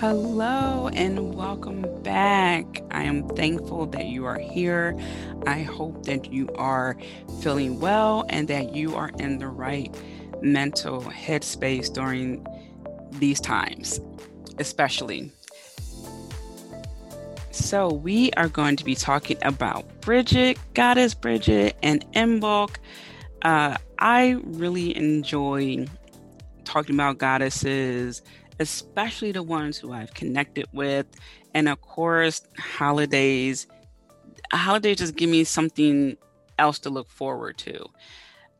Hello and welcome back. I am thankful that you are here. I hope that you are feeling well and that you are in the right mental headspace during these times, especially. So, we are going to be talking about Brigid, Goddess Brigid, and Imbolc. Uh, I really enjoy talking about goddesses especially the ones who I've connected with. And of course, holidays. Holidays just give me something else to look forward to.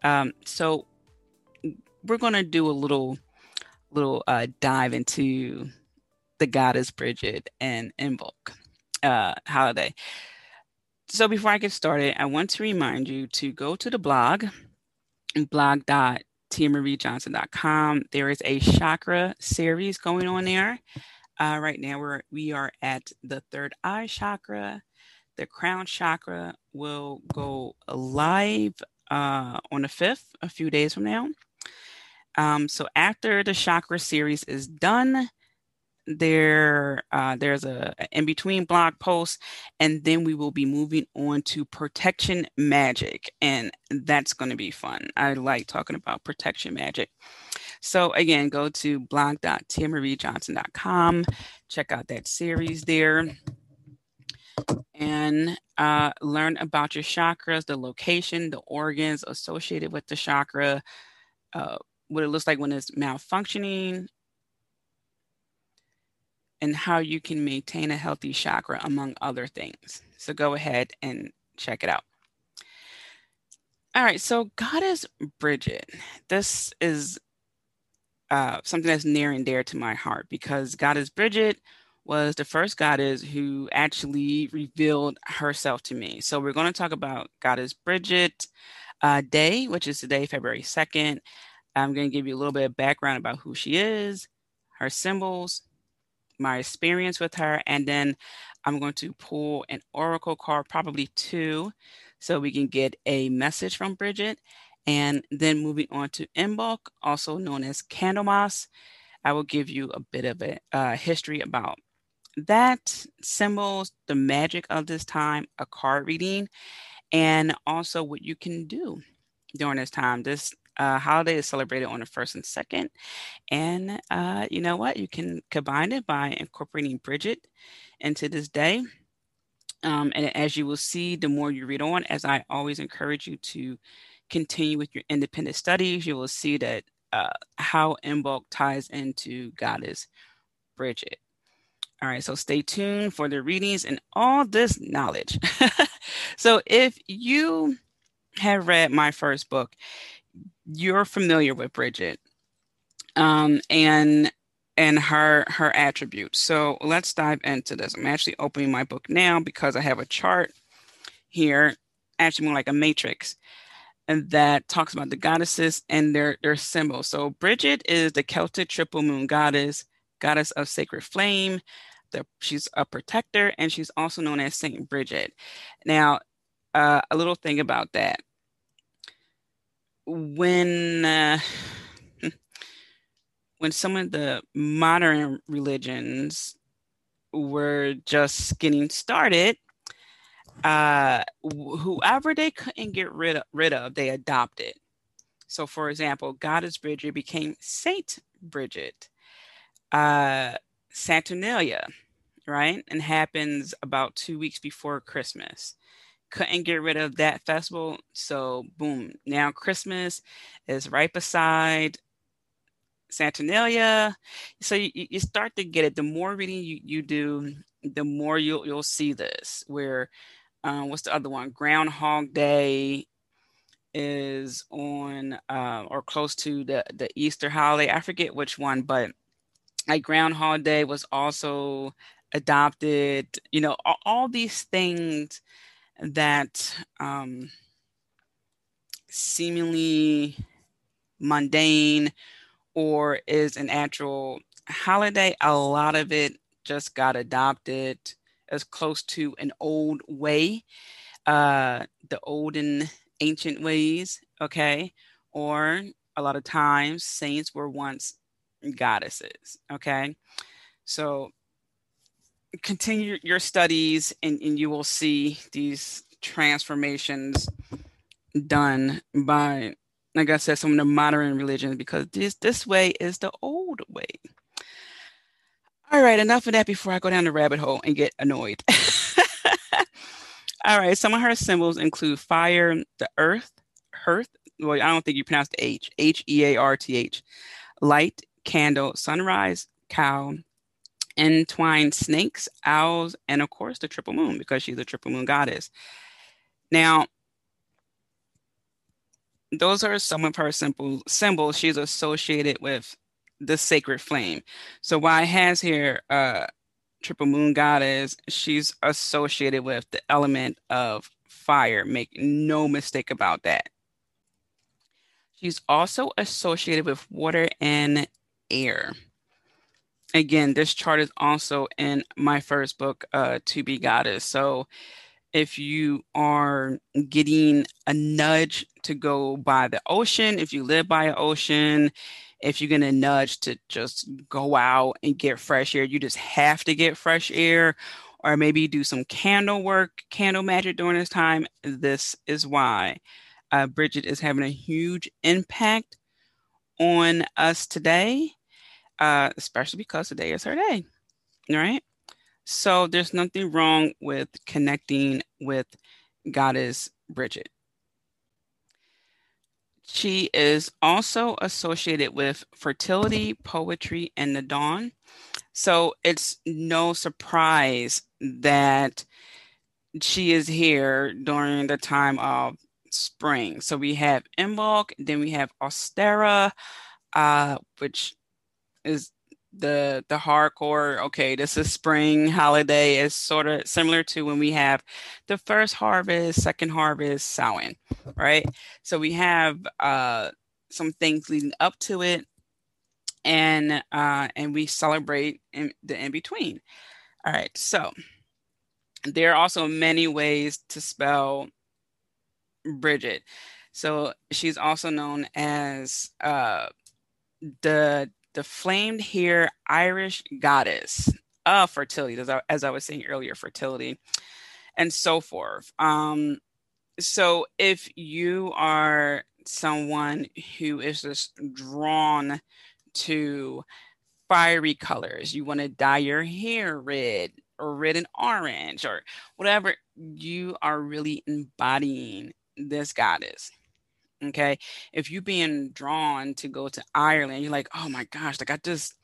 Um, so we're going to do a little little uh, dive into the goddess Brigid and Imbolc uh, holiday. So before I get started, I want to remind you to go to the blog, blog dot tiamariejohnson.com. There is a chakra series going on there. Uh, right now, we're, we are at the third eye chakra. The crown chakra will go live uh, on the 5th, a few days from now. Um, so after the chakra series is done, there uh, there's a, a in between blog post and then we will be moving on to protection magic and that's going to be fun. I like talking about protection magic. So again go to blog.tiamariejohnson.com check out that series there and uh, learn about your chakras the location the organs associated with the chakra uh, what it looks like when it's malfunctioning and how you can maintain a healthy chakra, among other things. So go ahead and check it out. All right, so Goddess Brigid. This is uh, something that's near and dear to my heart because Goddess Brigid was the first goddess who actually revealed herself to me. So we're going to talk about Goddess Brigid uh, Day, which is today, February 2nd. I'm going to give you a little bit of background about who she is, her symbols, my experience with her, and then I'm going to pull an oracle card, probably two, so we can get a message from Brigid. And then moving on to Imbolc, also known as Candlemas, I will give you a bit of a uh, history about that, symbols, the magic of this time, a card reading, and also what you can do during this time. This uh, holiday is celebrated on the first and second. And uh, you know what? You can combine it by incorporating Brigid into this day. Um, and as you will see, the more you read on, as I always encourage you to continue with your independent studies, you will see that uh, how Imbolc ties into Goddess Brigid. All right, so stay tuned for the readings and all this knowledge. so if you have read my first book, you're familiar with Brigid um, and and her her attributes. So let's dive into this. I'm actually opening my book now because I have a chart here, actually more like a matrix, and that talks about the goddesses and their their symbols. So Brigid is the Celtic triple moon goddess, goddess of sacred flame. The, she's a protector, and she's also known as Saint Brigid. Now, uh, a little thing about that when uh, when some of the modern religions were just getting started, uh, whoever they couldn't get rid of, rid of, they adopted. So, for example, Goddess Brigid became Saint Brigid. Uh, Saturnalia, right? And happens about two weeks before Christmas couldn't get rid of that festival. So, boom, now Christmas is right beside Saturnalia. So you, you start to get it. The more reading you, you do, the more you'll you'll see this. Where uh, what's the other one? Groundhog Day is on uh, or close to the the Easter holiday. I forget which one, but like Groundhog Day was also adopted. You know, all, all these things that um, seemingly mundane or is an actual holiday, a lot of it just got adopted as close to an old way, uh, the olden ancient ways, okay? Or a lot of times saints were once goddesses, okay? So continue your studies and, and you will see these transformations done by like I said, some of the modern religions because this this way is the old way. All right, enough of that before I go down the rabbit hole and get annoyed. All right, some of her symbols include fire, the earth, hearth. Well, I don't think you pronounce the H, H E A R T H, light, candle, sunrise, cow, entwined snakes, owls, and of course the triple moon because she's a triple moon goddess. Now, those are some of her simple symbols she's associated with the sacred flame. So why has here uh triple moon goddess, she's associated with the element of fire. Make no mistake about that. She's also associated with water and air. Again, this chart is also in my first book, uh, To Be Goddess. So if you are getting a nudge to go by the ocean, if you live by an ocean, if you're going to nudge to just go out and get fresh air, you just have to get fresh air, or maybe do some candle work, candle magic during this time. This is why uh, Brigid is having a huge impact on us today, uh, especially because today is her day. Right. So there's nothing wrong with connecting with Goddess Brigid. She is also associated with fertility, poetry, and the dawn. So it's no surprise that she is here during the time of spring. So we have Imbolc, then we have Ostara, uh, which is the the hardcore okay this is spring holiday is sort of similar to when we have the first harvest second harvest sowing right? So we have uh some things leading up to it and uh and we celebrate in the in between all right so there are also many ways to spell brigid. So she's also known as uh the the flamed hair Irish goddess of fertility, as I, as I was saying earlier, fertility, and so forth. Um, so if you are someone who is just drawn to fiery colors, you want to dye your hair red or red and orange or whatever, you are really embodying this goddess. Okay. If you're being drawn to go to Ireland, you're like, oh my gosh, like I just,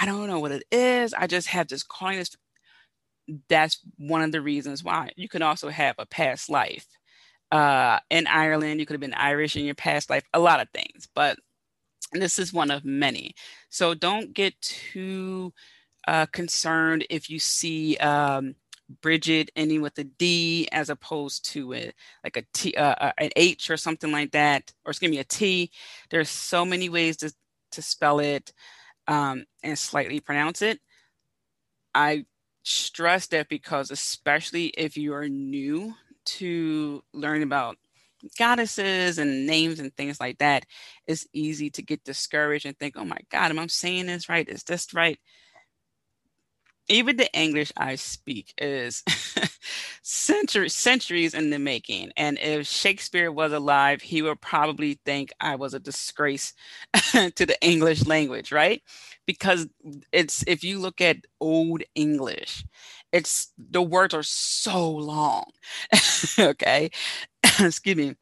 I don't know what it is. I just have this calling. This, That's one of the reasons why. You can also have a past life uh, in Ireland. You could have been Irish in your past life, a lot of things, but this is one of many. So don't get too uh, concerned if you see um, Brigid ending with a D as opposed to a like a T, uh, uh an H or something like that, or excuse me, a T. There's so many ways to to spell it um, and slightly pronounce it. I stress that because especially if you are new to learn about goddesses and names and things like that, it's easy to get discouraged and think, "Oh my God, am I saying this right? Is this right?" Even the English I speak is centuries in the making. And if Shakespeare was alive, he would probably think I was a disgrace to the English language, right? Because it's if you look at old English, it's the words are so long. okay. Excuse me.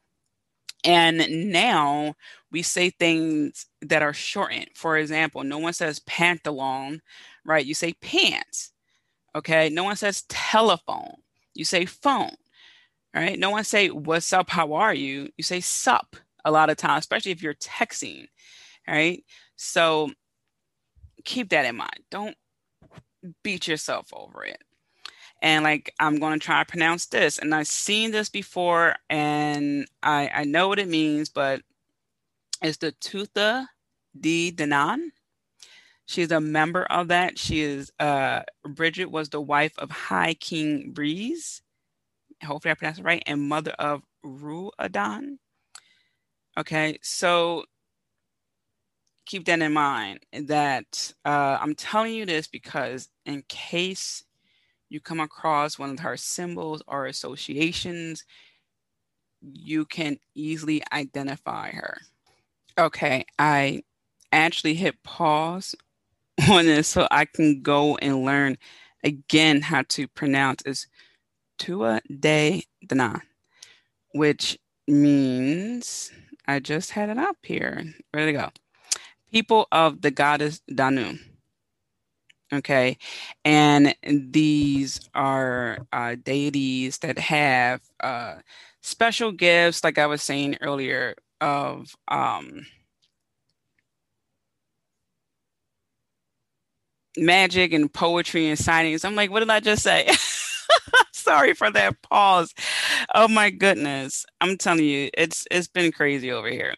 And now we say things that are shortened. For example, no one says pantalon right? You say pants. Okay. No one says telephone. You say phone. Right. No one say what's up, how are you? You say sup a lot of times, especially if you're texting. Right. So keep that in mind. Don't beat yourself over it. And like I'm going to try to pronounce this, and I've seen this before, and I I know what it means, but it's the Tuatha De Danann. She's a member of that. She is uh Brigid was the wife of High King Breeze. Hopefully I pronounced it right, and mother of Ruadan. Okay, so keep that in mind that uh, I'm telling you this because in case you come across one of her symbols or associations, you can easily identify her. Okay, I actually hit pause on this so I can go and learn again how to pronounce is Tua de Dana, which means I just had it up here. Ready to go people of the goddess Danu. Okay. And these are uh, deities that have uh, special gifts, like I was saying earlier, of um, magic and poetry and sightings. I'm like, what did I just say? Sorry for that pause. Oh my goodness. I'm telling you, it's it's been crazy over here.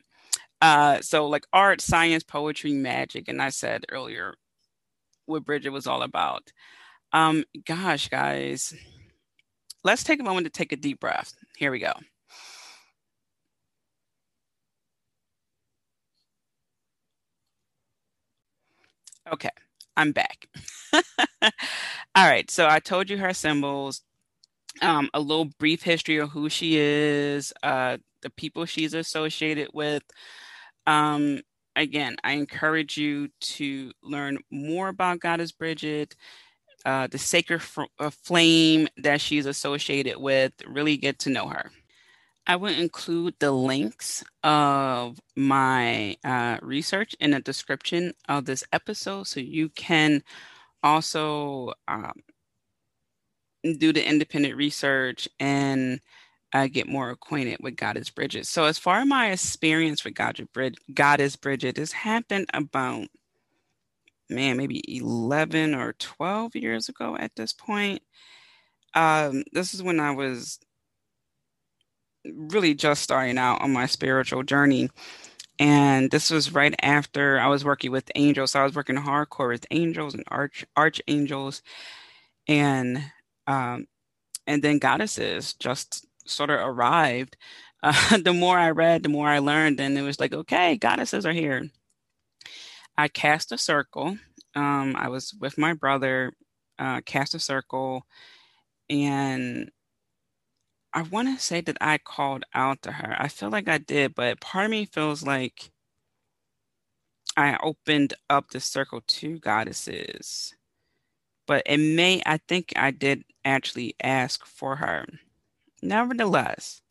Uh, so like art, science, poetry, magic, and I said earlier what Brigid was all about. Um, gosh, guys, let's take a moment to take a deep breath. Here we go. Okay, I'm back. All right, so I told you her symbols, um, a little brief history of who she is, uh, the people she's associated with, um, again, I encourage you to learn more about Goddess Brigid, uh, the sacred uh, flame that she's associated with, really get to know her. I will include the links of my uh, research in the description of this episode so you can also um, do the independent research and uh, get more acquainted with Goddess Brigid. So, as far as my experience with Goddess Brigid, this happened about, man, maybe 11 or 12 years ago at this point. Um, this is when I was really just starting out on my spiritual journey. And this was right after I was working with angels. So I was working hardcore with angels and arch archangels and um and then goddesses just sort of arrived, uh, the more I read, the more I learned, and it was like, okay, goddesses are here. I cast a circle. Um, I was with my brother, uh, cast a circle, and I want to say that I called out to her. I feel like I did, but part of me feels like I opened up the circle to goddesses. But it may, I think I did actually ask for her. Nevertheless,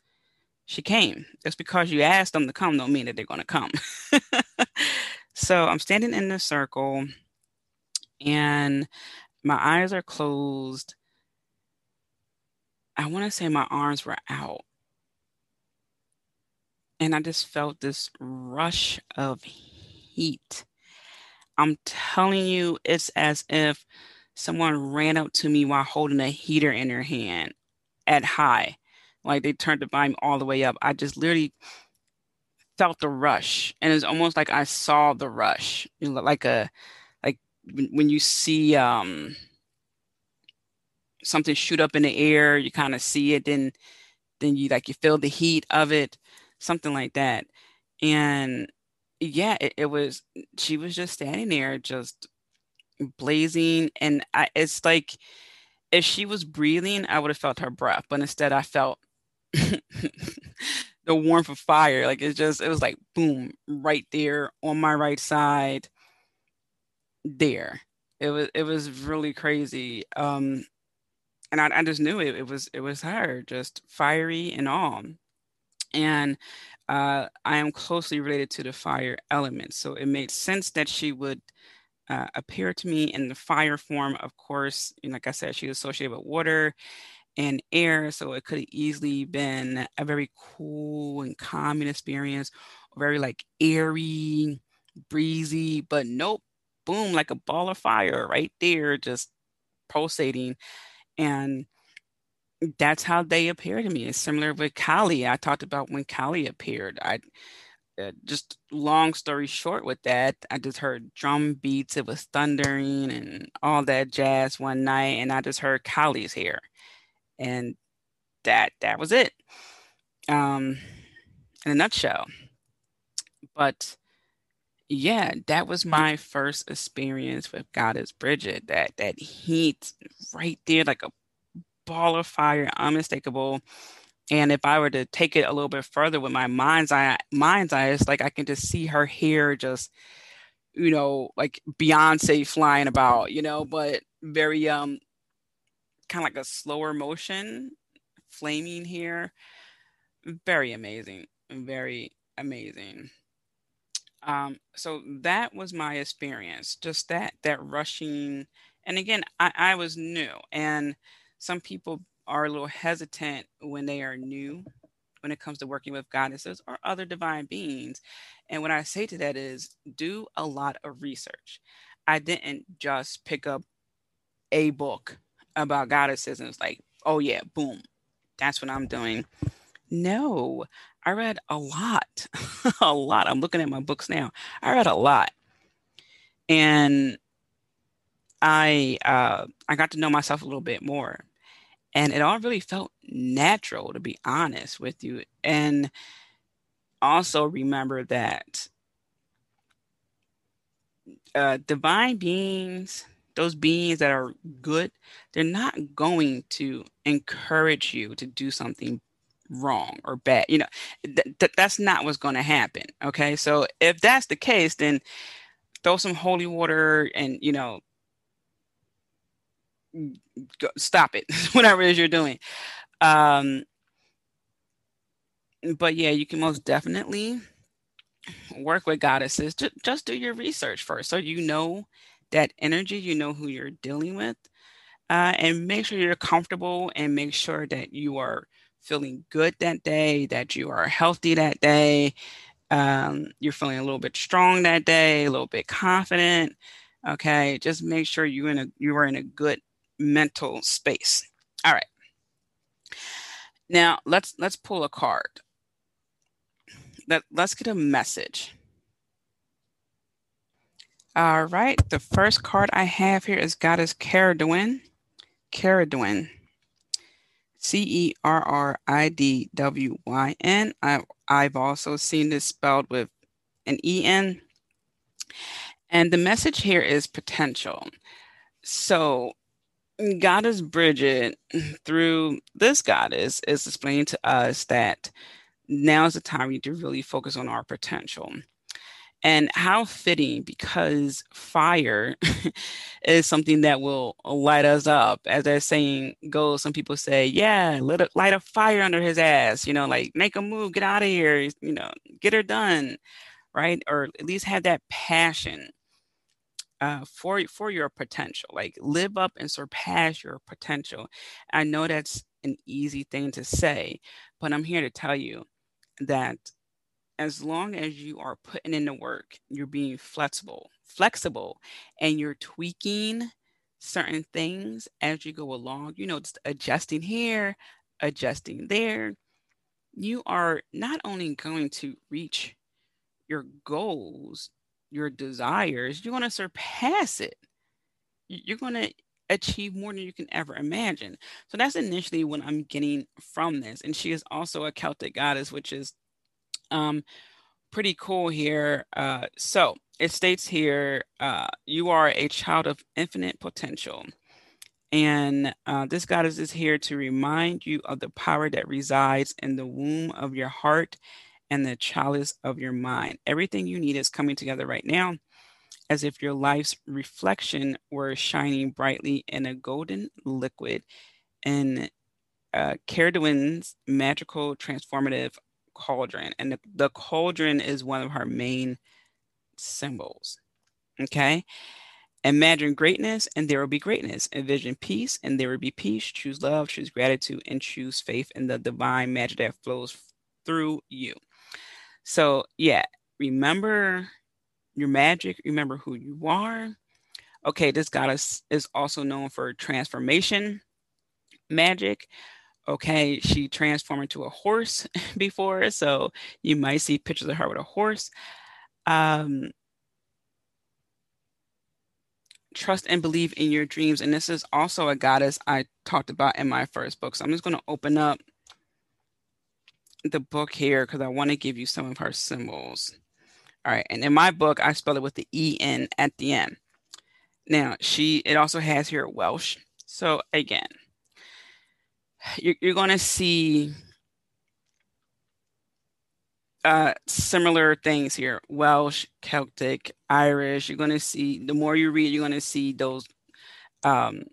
she came. Just because you asked them to come don't mean that they're going to come. so I'm standing in the circle and my eyes are closed. I want to say my arms were out. And I just felt this rush of heat. I'm telling you, it's as if someone ran up to me while holding a heater in their hand at high. Like they turned the volume all the way up. I just literally felt the rush, and it's almost like I saw the rush, you know, like a like when you see um something shoot up in the air, you kind of see it, then then you like you feel the heat of it, something like that. And yeah, it, it was she was just standing there, just blazing, and I, it's like if she was breathing, I would have felt her breath, but instead I felt the warmth of fire. Like it just, it was like boom, right there on my right side. There, it was, it was really crazy. Um, and I, I just knew it. It was, it was her, just fiery and all. And uh, I am closely related to the fire element, so it made sense that she would uh, appear to me in the fire form. Of course, like I said, she's associated with water and air. So it could have easily been a very cool and calming experience, very like airy, breezy, but nope. boom, like a ball of fire right there, just pulsating. And that's how they appear to me. It's similar with Kali. I talked about when Kali appeared. I uh, just long story short with that, I just heard drum beats. It was thundering and all that jazz one night, and I just heard Kali's here, and that that was it. Um, in a nutshell. But yeah, that was my first experience with Goddess Brigid. That that heat right there, like a ball of fire, unmistakable. And if I were to take it a little bit further with my mind's eye, mind's eye, it's like I can just see her hair just, you know, like Beyonce flying about, you know, but very um kind of like a slower motion, flaming hair. Very amazing. Very amazing. Um, so that was my experience, just that that rushing. And again, I, I was new, and some people are a little hesitant when they are new when it comes to working with goddesses or other divine beings. And what I say to that is do a lot of research. I didn't just pick up a book about goddesses and it's like, oh yeah, boom, that's what I'm doing. No, I read a lot, a lot. I'm looking at my books now. I read a lot, and I uh, I got to know myself a little bit more, and it all really felt natural, to be honest with you. And also remember that uh, divine beings, those beings that are good, they're not going to encourage you to do something wrong or bad. You know, th- th- that's not what's going to happen. Okay. So if that's the case, then throw some holy water and, you know, go, stop it, whatever it is you're doing. Um, but yeah, you can most definitely work with goddesses. Just, just do your research first so you know that energy, you know who you're dealing with. Uh, and make sure you're comfortable and make sure that you are feeling good that day, that you are healthy that day, um, you're feeling a little bit strong that day, a little bit confident. Okay, just make sure you in a you are in a good mental space. All right. Now let's let's pull a card. Let, let's get a message. All right, the first card I have here is Goddess Cerridwen. Cerridwen. C E R R I D W Y N. I've also seen this spelled with an E N. And the message here is potential. So, Goddess Brigid, through this goddess, is explaining to us that now is the time we need to really focus on our potential. And how fitting because fire is something that will light us up. As that saying goes, some people say, Yeah, let a, light a fire under his ass, you know, like make a move, get out of here, you know, get her done, right? Or at least have that passion uh, for for your potential. Like live up and surpass your potential. I know that's an easy thing to say, but I'm here to tell you that as long as you are putting in the work, you're being flexible, flexible, and you're tweaking certain things as you go along, you know, just adjusting here, adjusting there, you are not only going to reach your goals, your desires, you're going to surpass it. You're going to achieve more than you can ever imagine. So that's initially what I'm getting from this. And she is also a Celtic goddess, which is um, pretty cool here. Uh, so it states here, uh, you are a child of infinite potential. And uh, this goddess is here to remind you of the power that resides in the womb of your heart and the chalice of your mind. Everything you need is coming together right now, as if your life's reflection were shining brightly in a golden liquid. And uh, magical transformative cauldron, and the, the cauldron is one of her main symbols. Okay. Imagine greatness, and there will be greatness. Envision peace, and there will be peace. Choose love, choose gratitude, and choose faith in the divine magic that flows through you. So, yeah, remember your magic, remember who you are. Okay, this goddess is also known for transformation magic. Okay, she transformed into a horse before, so you might see pictures of her with a horse. Um, trust and believe in your dreams. And this is also a goddess I talked about in my first book. So I'm just going to open up the book here because I want to give you some of her symbols. All right. And in my book, I spell it with the E-N at the end. Now, she, it also has here Welsh. So again, you're, you're going to see uh, similar things here Welsh, Celtic, Irish. You're going to see, the more you read, you're going to see those um,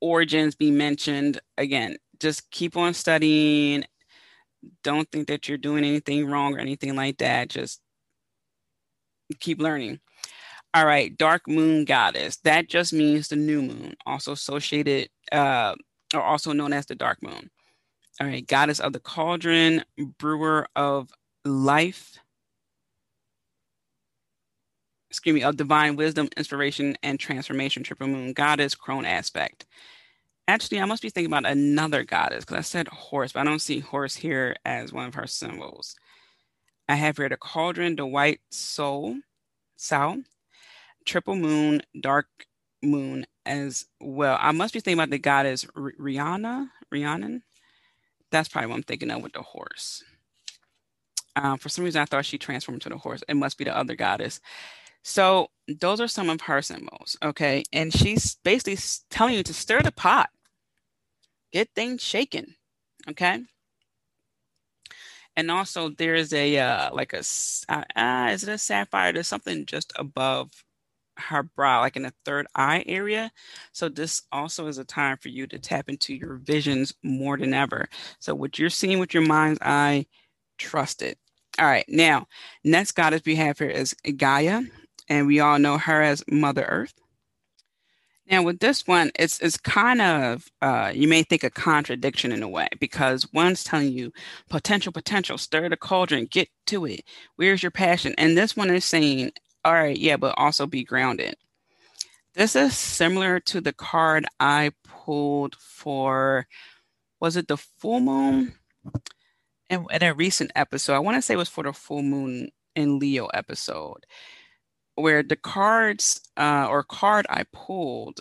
origins be mentioned. Again, just keep on studying. Don't think that you're doing anything wrong or anything like that. Just keep learning. All right, dark moon goddess. That just means the new moon, also associated uh, or also known as the dark moon. All right, goddess of the cauldron, brewer of life, excuse me, of divine wisdom, inspiration, and transformation, triple moon goddess, crone aspect. Actually, I must be thinking about another goddess because I said horse, but I don't see horse here as one of her symbols. I have here the cauldron, the white soul, sow, triple moon, dark moon as well. I must be thinking about the goddess Rihanna, Rhiannon. That's probably what I'm thinking of with the horse. Um, for some reason, I thought she transformed to the horse. It must be the other goddess. So those are some of her symbols, okay? And she's basically telling you to stir the pot, get things shaken, okay? And also, there's a uh, like a uh, uh, is it a sapphire? There's something just above her brow, like in the third eye area. So this also is a time for you to tap into your visions more than ever. So what you're seeing with your mind's eye, trust it. All right, now, next goddess we have here is Gaia, and we all know her as Mother Earth. Now, with this one, it's it's kind of uh, you may think a contradiction in a way because one's telling you potential, potential, stir the cauldron, get to it. Where's your passion? And this one is saying, all right, yeah, but also be grounded. This is similar to the card I pulled for, was it the full moon? in, in a recent episode, I want to say it was for the full moon in Leo episode, where the cards uh, or card I pulled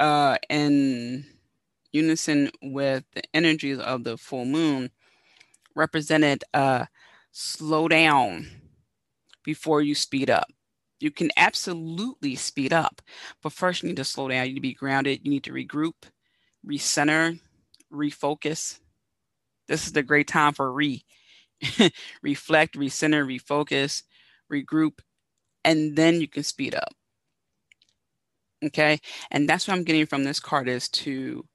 uh, in unison with the energies of the full moon represented uh, slow down before you speed up. You can absolutely speed up, but first you need to slow down. You need to be grounded. You need to regroup, recenter, refocus, this is the great time for re reflect, recenter, refocus, regroup, and then you can speed up. Okay. And that's what I'm getting from this card is to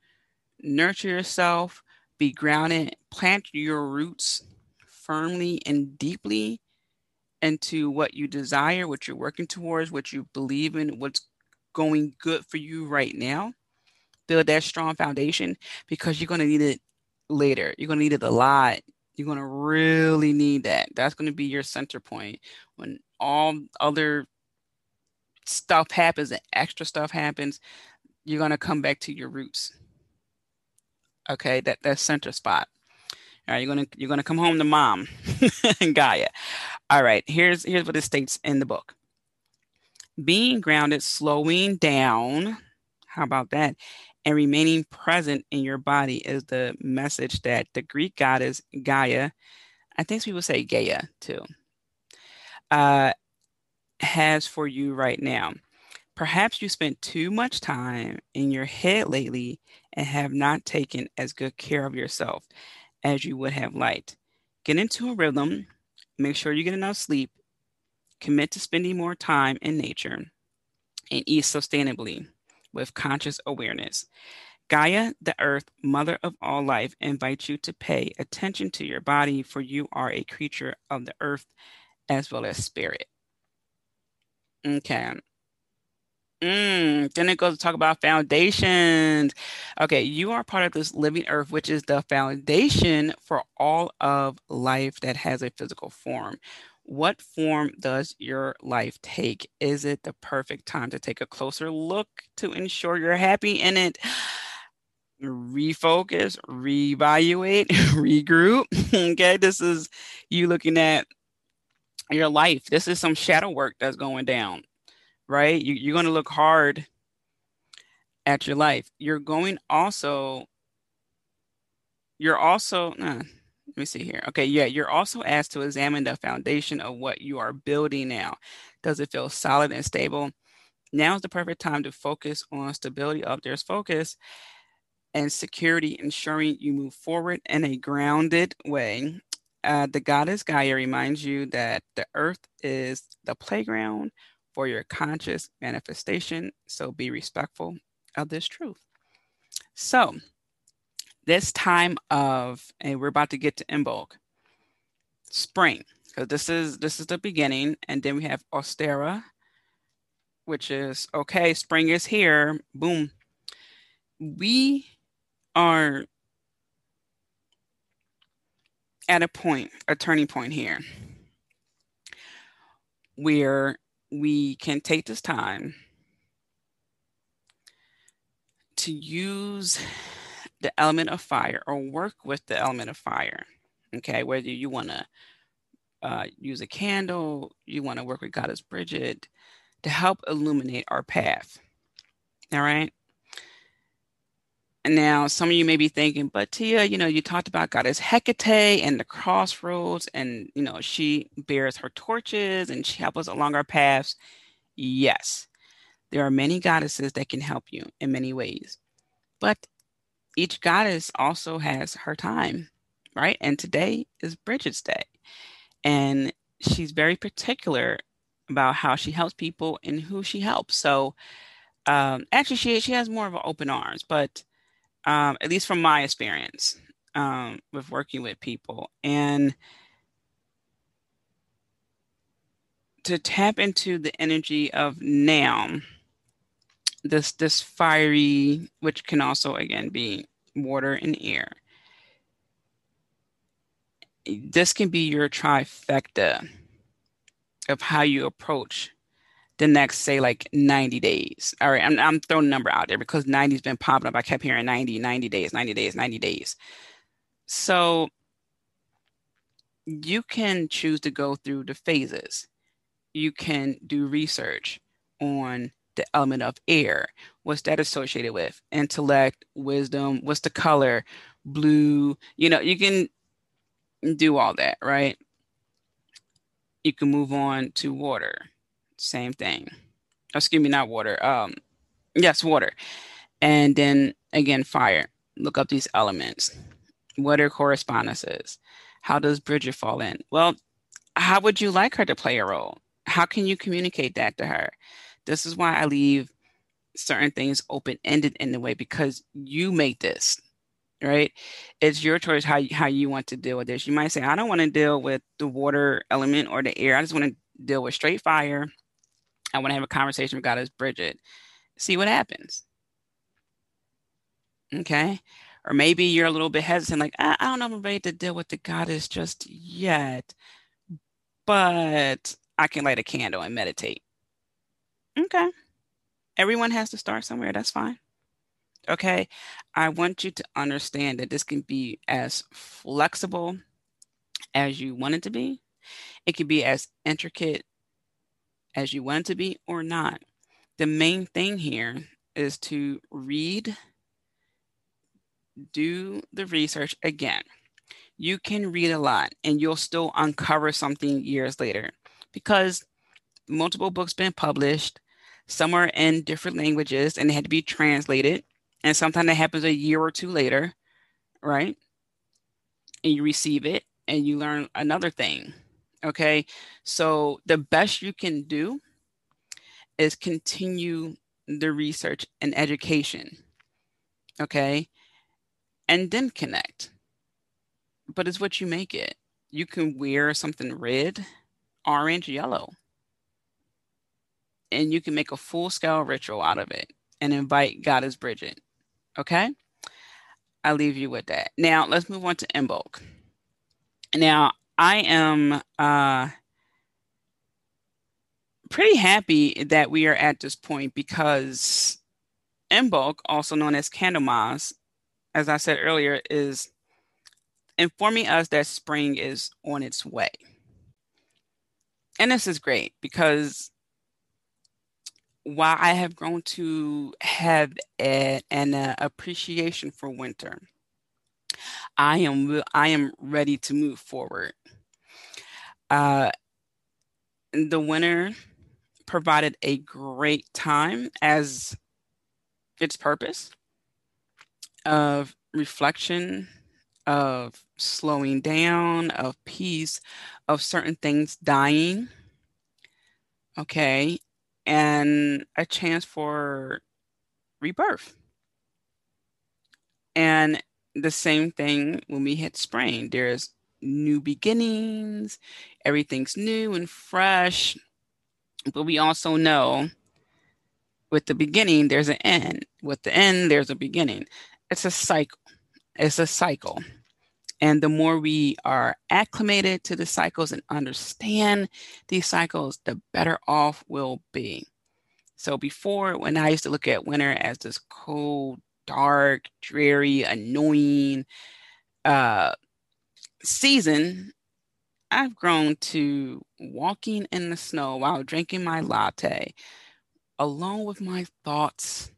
nurture yourself, be grounded, plant your roots firmly and deeply into what you desire, what you're working towards, what you believe in, what's going good for you right now. Build that strong foundation because you're going to need it later. You're going to need it a lot. You're going to really need that. That's going to be your center point when all other stuff happens and extra stuff happens. You're going to come back to your roots. Okay, that that center spot. All right, you're gonna you're gonna come home to mom and Gaia. All right, here's here's what it states in the book. Being grounded, slowing down. How about that? and remaining present in your body is the message that the Greek goddess Gaia, I think people say Gaia too, uh, has for you right now. Perhaps you spent too much time in your head lately and have not taken as good care of yourself as you would have liked. Get into a rhythm, make sure you get enough sleep, commit to spending more time in nature, and eat sustainably with conscious awareness. Gaia, the earth, mother of all life, invites you to pay attention to your body, for you are a creature of the earth as well as spirit. Okay. Mm, then it goes to talk about foundations. Okay, you are part of this living earth, which is the foundation for all of life that has a physical form. What form does your life take? Is it the perfect time to take a closer look to ensure you're happy in it? Refocus, reevaluate, regroup. okay, this is you looking at your life. This is some shadow work that's going down, right? You, you're going to look hard at your life. You're going also, you're also, let me see here. Okay, yeah, you're also asked to examine the foundation of what you are building now. Does it feel solid and stable? Now is the perfect time to focus on stability of there's focus and security, ensuring you move forward in a grounded way. Uh, the goddess Gaia reminds you that the earth is the playground for your conscious manifestation. So be respectful of this truth. So, this time of, and we're about to get to Imbolc, spring. because this is this is the beginning, and then we have Ostara, which is okay. Spring is here. Boom. We are at a point, a turning point here, where we can take this time to use the element of fire or work with the element of fire. Okay, whether you want to uh, use a candle, you want to work with Goddess Brigid to help illuminate our path. All right. Now some of you may be thinking, but Tia, you know, you talked about Goddess Hecate and the crossroads, and you know, she bears her torches and she helps us along our paths. Yes, there are many goddesses that can help you in many ways. But each goddess also has her time, right? And today is Brigid's day. And she's very particular about how she helps people and who she helps. So um, actually, she, she has more of an open arms, but um, at least from my experience um, with working with people. And to tap into the energy of now this this fiery, which can also again be water and air. This can be your trifecta of how you approach the next, say, like 90 days. All right, I'm, I'm throwing a number out there because 90's been popping up. I kept hearing 90, 90 days, 90 days, 90 days. So you can choose to go through the phases. You can do research on the element of air. What's that associated with? Intellect, wisdom, what's the color? Blue. You know, you can do all that, right? You can move on to water. Same thing. Excuse me, not water. Um, yes, water. And then again, fire. Look up these elements. What are correspondences? How does Brigid fall in? Well, how would you like her to play a role? How can you communicate that to her? This is why I leave certain things open ended in the way because you make this right it's your choice how how you want to deal with this you might say i don't want to deal with the water element or the air i just want to deal with straight fire i want to have a conversation with goddess brigid see what happens okay or maybe you're a little bit hesitant like i, I don't know if i'm ready to deal with the goddess just yet but i can light a candle and meditate Okay. Everyone has to start somewhere. That's fine. Okay. I want you to understand that this can be as flexible as you want it to be. It can be as intricate as you want to be or not. The main thing here is to read, do the research again. You can read a lot and you'll still uncover something years later because multiple books been published some are in different languages and they had to be translated. And sometimes that happens a year or two later, right? And you receive it and you learn another thing. Okay. So the best you can do is continue the research and education. Okay. And then connect. But it's what you make it. You can wear something red, orange, yellow and you can make a full scale ritual out of it and invite Goddess Brigid. Okay? I leave you with that. Now let's move on to Imbolc. Now I am uh pretty happy that we are at this point because Imbolc, also known as Candlemas, as I said earlier, is informing us that spring is on its way. And this is great because while I have grown to have a, an uh, appreciation for winter, I am I am ready to move forward. Uh, the winter provided a great time as its purpose of reflection, of slowing down, of peace, of certain things dying. Okay. And a chance for rebirth. And the same thing when we hit spring. There's new beginnings, everything's new and fresh. But we also know with the beginning, there's an end. With the end, there's a beginning. It's a cycle. It's a cycle. And the more we are acclimated to the cycles and understand these cycles, the better off we'll be. So before, when I used to look at winter as this cold, dark, dreary, annoying uh, season, I've grown to walking in the snow while drinking my latte, alone with my thoughts.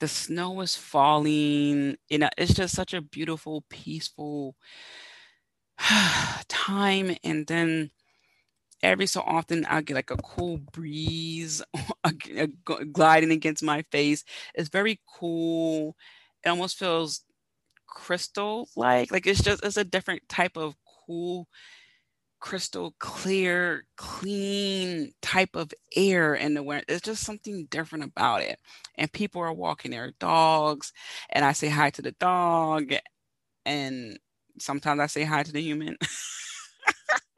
The snow is falling. You know, it's just such a beautiful, peaceful time. And then every so often I'll get like a cool breeze uh, gliding against my face. It's very cool. It almost feels crystal like. Like it's just it's a different type of cool crystal clear, clean type of air in the winter. There's just something different about it. And people are walking their dogs, and I say hi to the dog, and sometimes I say hi to the human.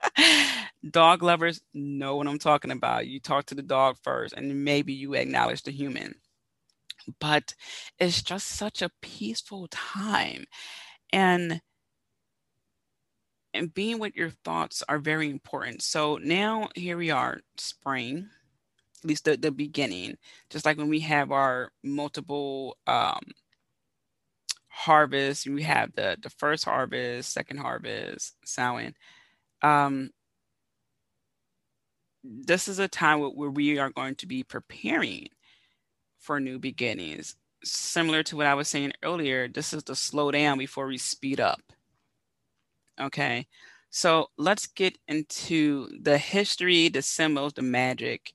dog lovers know what I'm talking about. You talk to the dog first, and maybe you acknowledge the human. But it's just such a peaceful time. And and being with your thoughts are very important. So now here we are, spring, at least the, the beginning, just like when we have our multiple um, harvests, we have the, the first harvest, second harvest, sowing. Um, this is a time where we are going to be preparing for new beginnings. Similar to what I was saying earlier, this is the slow down before we speed up. Okay. So let's get into the history, the symbols, the magic,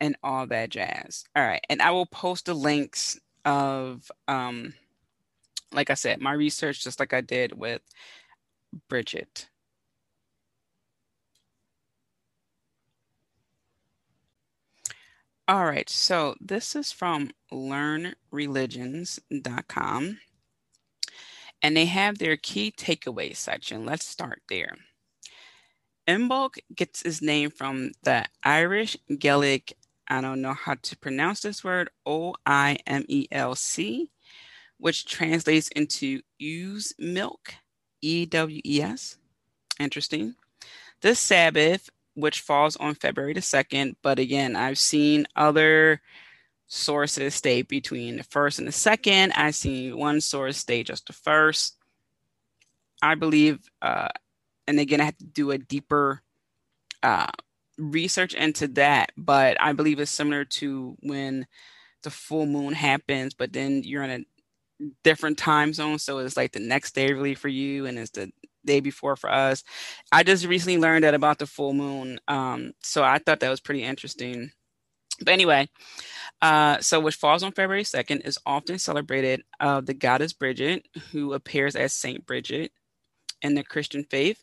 and all that jazz. All right. And I will post the links of, um, like I said, my research, just like I did with Brigid. All right, so this is from learnreligions.com and they have their key takeaways section. Let's start there. Imbolc gets its name from the Irish Gaelic, I don't know how to pronounce this word, O I M E L C, which translates into ewe's milk, E W E S. Interesting. This Sabbath, which falls on February the 2nd, but again, I've seen other sources state between the first and the second. I see one source state just the first. I believe, uh, and again, I have to do a deeper uh, research into that, but I believe it's similar to when the full moon happens, but then you're in a different time zone. So it's like the next day really for you, and it's the day before for us. I just recently learned that about the full moon. Um, so I thought that was pretty interesting. But anyway, uh, so which falls on February 2nd is often celebrated uh, the goddess Brigid, who appears as Saint Brigid in the Christian faith.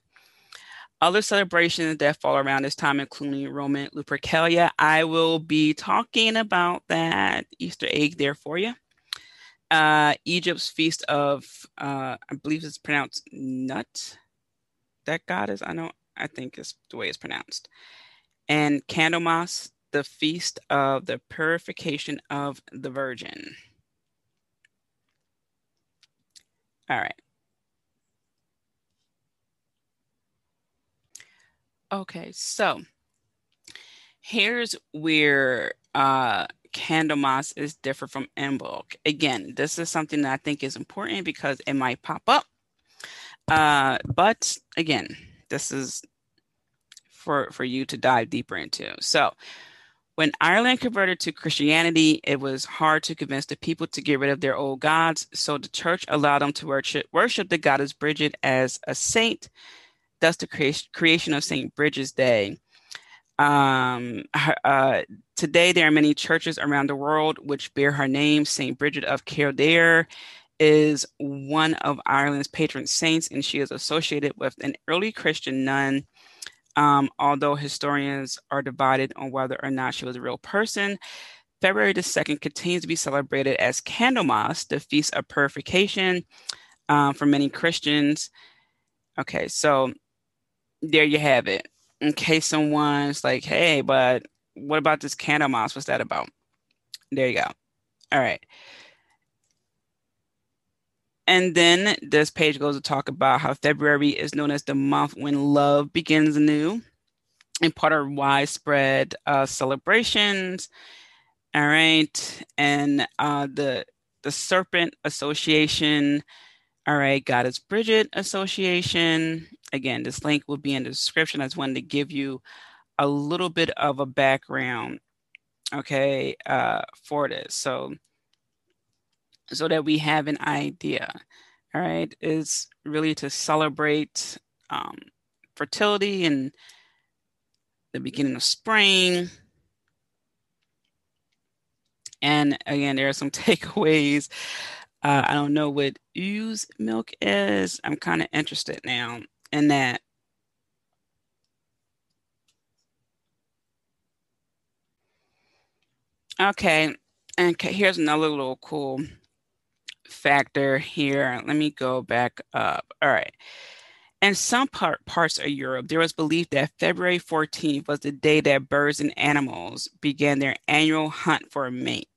Other celebrations that fall around this time, including Roman Lupercalia. I will be talking about that Easter egg there for you. Uh, Egypt's feast of, uh, I believe it's pronounced Nut. That goddess, I know, I think is the way it's pronounced. And Candlemas, the feast of the purification of the Virgin. All right. Okay, so Here's where uh, Candlemas is different from Imbolc. Again, this is something that I think is important because it might pop up. Uh, but again, this is for for you to dive deeper into. So, when Ireland converted to Christianity, it was hard to convince the people to get rid of their old gods. So the church allowed them to worship worship the goddess Brigid as a saint. Thus, the cre- creation of Saint Brigid's Day um, uh, today, there are many churches around the world which bear her name. St. Brigid of Kildare is one of Ireland's patron saints, and she is associated with an early Christian nun. Um, although historians are divided on whether or not she was a real person, February the 2nd continues to be celebrated as Candlemas, the Feast of Purification um, for many Christians. Okay, so there you have it in case someone's like, hey, but what about this Candlemas? What's that about? There you go. All right. And then this page goes to talk about how February is known as the month when love begins anew and part of widespread uh, celebrations. All right. And uh, the the Serpent Association, all right, Goddess Brigid Association, again, this link will be in the description. I just wanted to give you a little bit of a background, okay, uh, for this. So, so that we have an idea, all right, is really to celebrate um, fertility and the beginning of spring. And again, there are some takeaways. Uh, I don't know what ooze milk is. I'm kind of interested now in that okay and here's another little cool factor here. Let me go back up. All right. In some part, parts of Europe, there was belief that February 14th was the day that birds and animals began their annual hunt for a mate.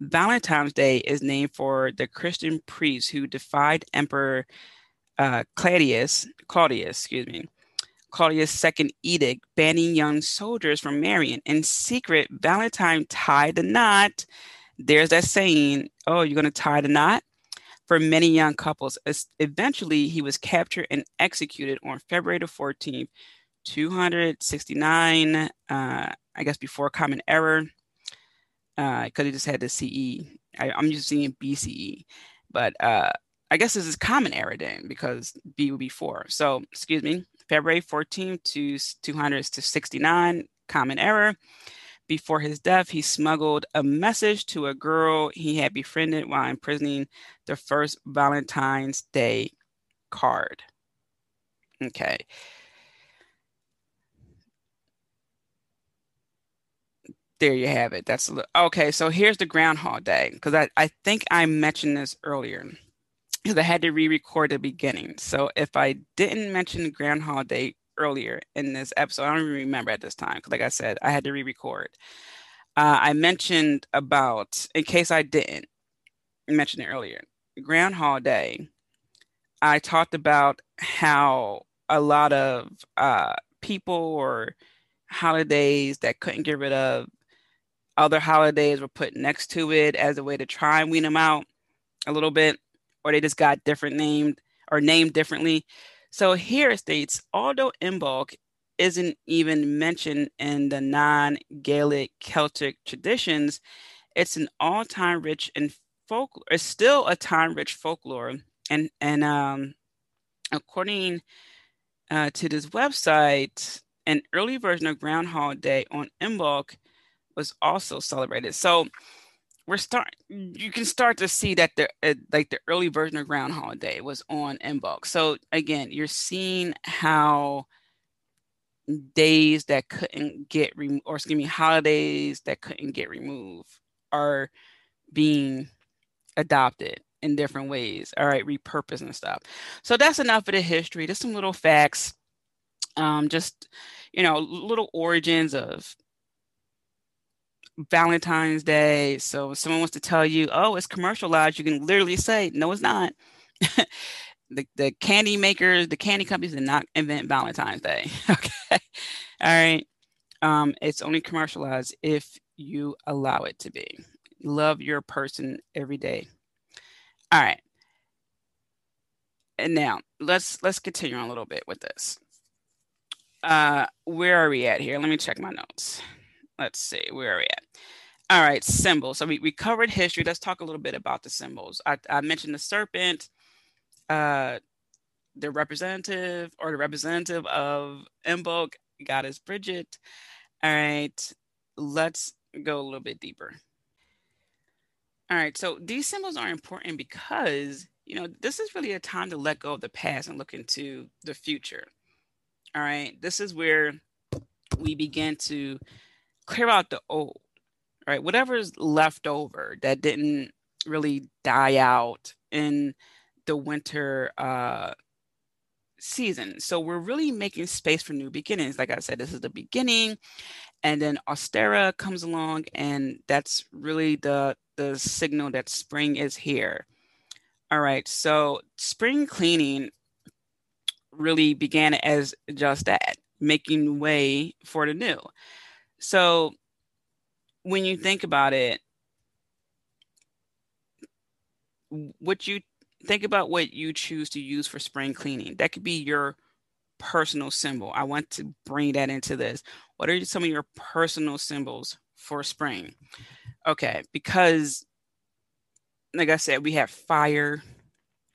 Valentine's Day is named for the Christian priest who defied Emperor uh, Claudius, Claudius, excuse me, Claudius' second edict banning young soldiers from marrying. In secret, Valentine tied the knot. There's that saying, oh, you're going to tie the knot? For many young couples. Eventually, he was captured and executed on February the 14th, 269, uh, I guess before Common Error, because uh, he just had the CE. I, am to seeing BCE. But uh, I guess this is common era then because B would be four. So, excuse me, February 14th to 200 to 69, common error. Before his death, he smuggled a message to a girl he had befriended while imprisoning the first Valentine's Day card. Okay. There you have it. That's okay. So here's the Groundhog Day because I, I think I mentioned this earlier because I had to re-record the beginning. So if I didn't mention Groundhog Day earlier in this episode, I don't even remember at this time because, like I said, I had to re-record. Uh, I mentioned about, in case I didn't mention it earlier, Groundhog Day. I talked about how a lot of uh, people or holidays that couldn't get rid of other holidays were put next to it as a way to try and wean them out a little bit or they just got different named or named differently. So here it states, although Imbolc isn't even mentioned in the non-Gaelic Celtic traditions, it's an all-time rich and folklore. It's still a time-rich folklore, and and um, according uh, to this website, an early version of Groundhog Day on Imbolc was also celebrated. So we're start you can start to see that the uh, like the early version of groundhog day was on Imbolc so again you're seeing how days that couldn't get removed or excuse me holidays that couldn't get removed are being adopted in different ways all right repurposed and stuff. So that's enough of the history just some little facts um just you know little origins of Valentine's Day. So if someone wants to tell you, oh, it's commercialized, you can literally say, no, it's not. the, the candy makers, the candy companies did not invent Valentine's Day. okay. All right. Um, it's only commercialized if you allow it to be. Love your person every day. All right. And now let's let's continue on a little bit with this. Uh, where are we at here? Let me check my notes. Let's see, where are we at? All right, symbols. So we, we covered history. Let's talk a little bit about the symbols. I, I mentioned the serpent, uh, the representative or the representative of Imbolc, goddess Brigid. All right, let's go a little bit deeper. All right, so these symbols are important because, you know, this is really a time to let go of the past and look into the future. All right, this is where we begin to clear out the old, right? Whatever's left over that didn't really die out in the winter uh, season. So we're really making space for new beginnings. Like I said, this is the beginning, and then Ostara comes along, and that's really the the signal that spring is here. All right, so spring cleaning really began as just that, making way for the new. So when you think about it, what you think about what you choose to use for spring cleaning. That could be your personal symbol. I want to bring that into this. What are some of your personal symbols for spring? Okay, because like I said, we have fire,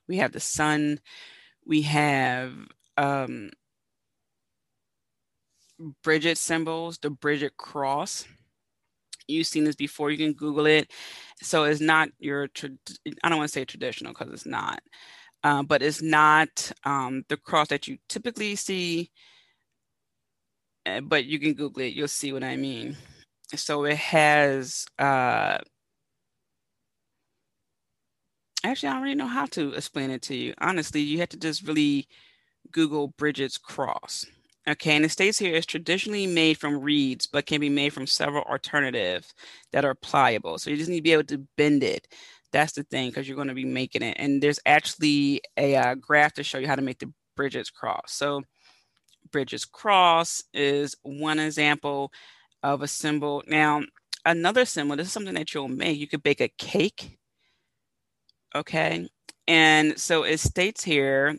we have the sun, we have um Brigid symbols, the Brigid cross. You've seen this before. You can Google it. So it's not your, I don't want to say traditional because it's not, uh, but it's not um, the cross that you typically see. Uh, but you can Google it. You'll see what I mean. So it has, uh, actually, I don't really know how to explain it to you. Honestly, you have to just really Google Brigid's cross. Okay, and it states here is traditionally made from reeds, but can be made from several alternatives that are pliable. So you just need to be able to bend it. That's the thing, because you're going to be making it. And there's actually a uh, graph to show you how to make the Brigid's cross. So Brigid's cross is one example of a symbol. Now, another symbol, this is something that you'll make. You could bake a cake. Okay. And so it states here,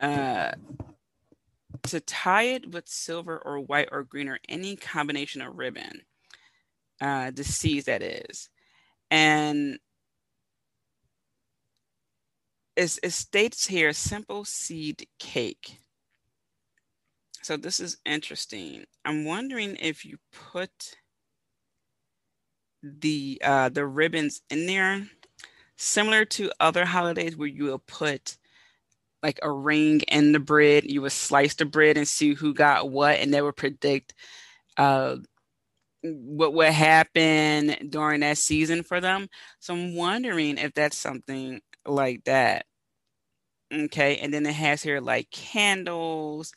uh, to tie it with silver or white or green or any combination of ribbon, uh, the C's that is. And it, it states here simple seed cake. So this is interesting. I'm wondering if you put the uh, the ribbons in there, similar to other holidays where you will put like a ring in the bread. You would slice the bread and see who got what, and they would predict uh, what would happen during that season for them. So I'm wondering if that's something like that. Okay, and then it has here like candles,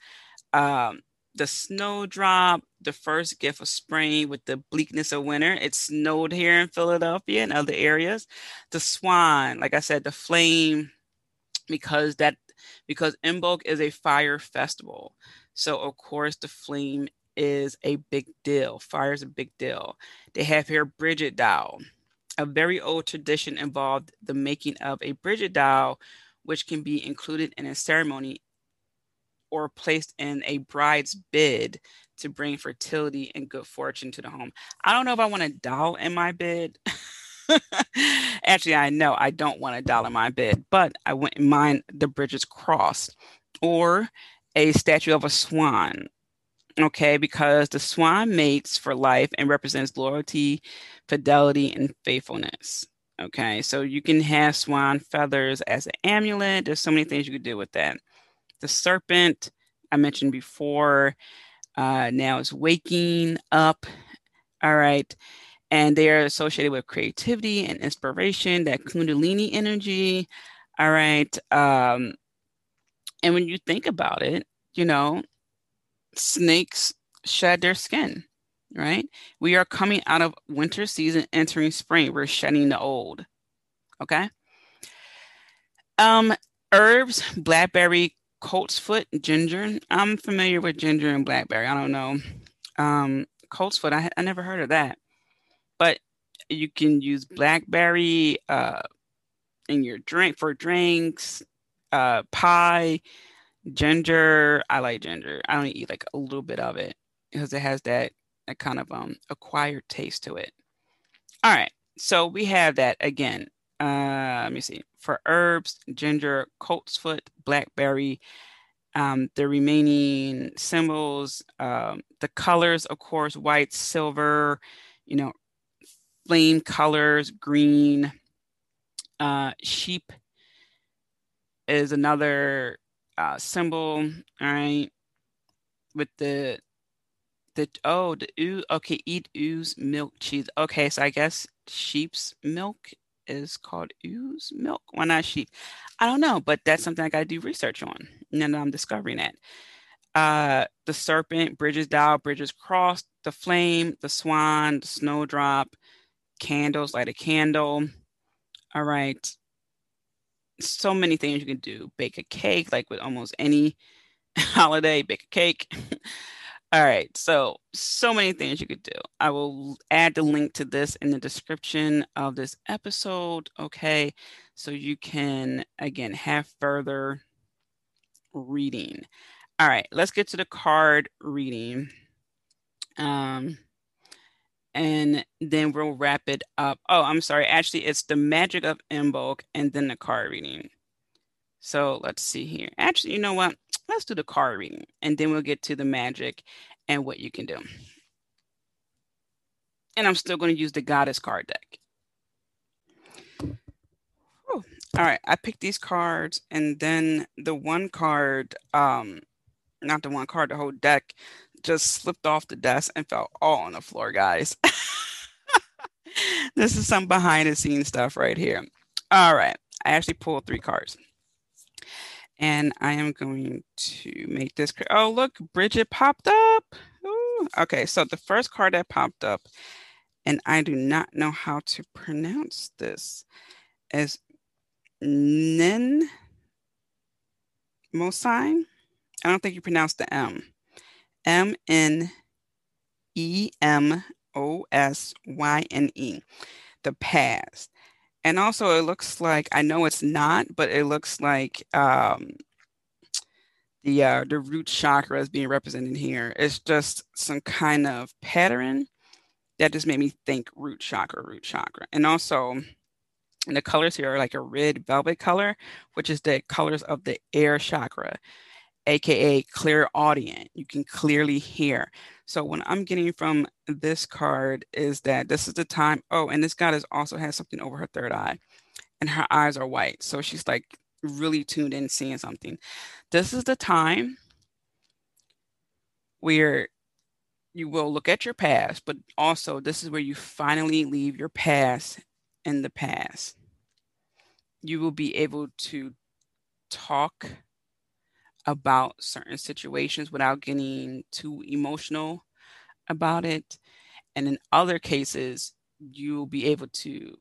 um, the snowdrop, the first gift of spring with the bleakness of winter. It snowed here in Philadelphia and other areas. The swan, like I said, the flame, because that because Imbolc is a fire festival. So, of course, the flame is a big deal. Fire is a big deal. They have here Brigid doll. A very old tradition involved the making of a Brigid doll, which can be included in a ceremony or placed in a bride's bid to bring fertility and good fortune to the home. I don't know if I want a doll in my bed. Actually, I know I don't want a dollar my bed, but I wouldn't mind the Brigid's crossed or a statue of a swan. Okay, because the swan mates for life and represents loyalty, fidelity, and faithfulness. Okay, so you can have swan feathers as an amulet. There's so many things you could do with that. The serpent I mentioned before uh, now is waking up. All right and they are associated with creativity and inspiration, that Kundalini energy. All right. Um, and when you think about it, you know, snakes shed their skin, right? We are coming out of winter season, entering spring. We're shedding the old. Okay. Um, herbs, blackberry, coltsfoot, ginger. I'm familiar with ginger and blackberry. I don't know Um, coltsfoot, I, I never heard of that. But you can use blackberry uh, in your drink for drinks, uh, pie, ginger. I like ginger. I only eat like a little bit of it because it has that, that kind of um acquired taste to it. All right, so we have that again. Uh, let me see. For herbs, ginger, coltsfoot, blackberry, um, the remaining symbols, um, the colors, of course, white, silver, you know, flame colors, green. Uh, sheep is another uh, symbol, all right, with the the oh the ooze okay eat ooze milk cheese. Okay so I guess sheep's milk is called ooze milk. Why not sheep? I don't know but that's something I got to do research on and I'm discovering that uh the serpent Brigid's dial Brigid's crossed the flame the swan the snowdrop candles, light a candle. All right. So many things you can do. Bake a cake, like with almost any holiday, bake a cake. All right. So, so many things you could do. I will add the link to this in the description of this episode. Okay. So you can, again, have further reading. All right. Let's get to the card reading. Um, and then we'll wrap it up. Oh, I'm sorry. Actually, it's the magic of Imbolc and then the card reading. So let's see here. Actually, you know what? Let's do the card reading and then we'll get to the magic and what you can do. And I'm still going to use the goddess card deck. Whew. All right, I picked these cards and then the one card, um, not the one card, the whole deck just slipped off the desk and fell all on the floor, guys. this is some behind the scenes stuff right here. All right. I actually pulled three cards. And I am going to make this. Oh, look, Brigid popped up. Ooh. Okay, so the first card that popped up, and I do not know how to pronounce this, is Nin Mosine. I don't think you pronounce the M. M N E M O S Y N E, the past. And also, it looks like I know it's not, but it looks like um, the uh, the root chakra is being represented here. It's just some kind of pattern that just made me think root chakra, root chakra, and also. And the colors here are like a red velvet color, which is the colors of the ear chakra aka clairaudience. You can clearly hear. So what I'm getting from this card is that this is the time. Oh, and this goddess also has something over her third eye, and her eyes are white. So she's like really tuned in, seeing something. This is the time where you will look at your past, but also this is where you finally leave your past in the past. You will be able to talk about certain situations without getting too emotional about it. And in other cases, you'll be able to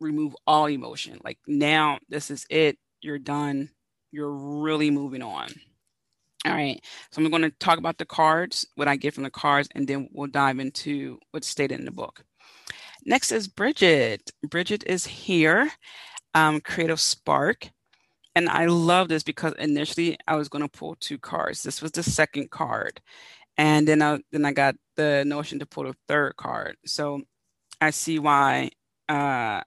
remove all emotion. Like now, this is it. You're done. You're really moving on. All right. So I'm going to talk about the cards, what I get from the cards, and then we'll dive into what's stated in the book. Next is Brigid. Brigid is here. Um, Creative Spark and I love this because initially I was going to pull two cards. This was the second card, and then I then I got the notion to pull a third card. So I see why uh,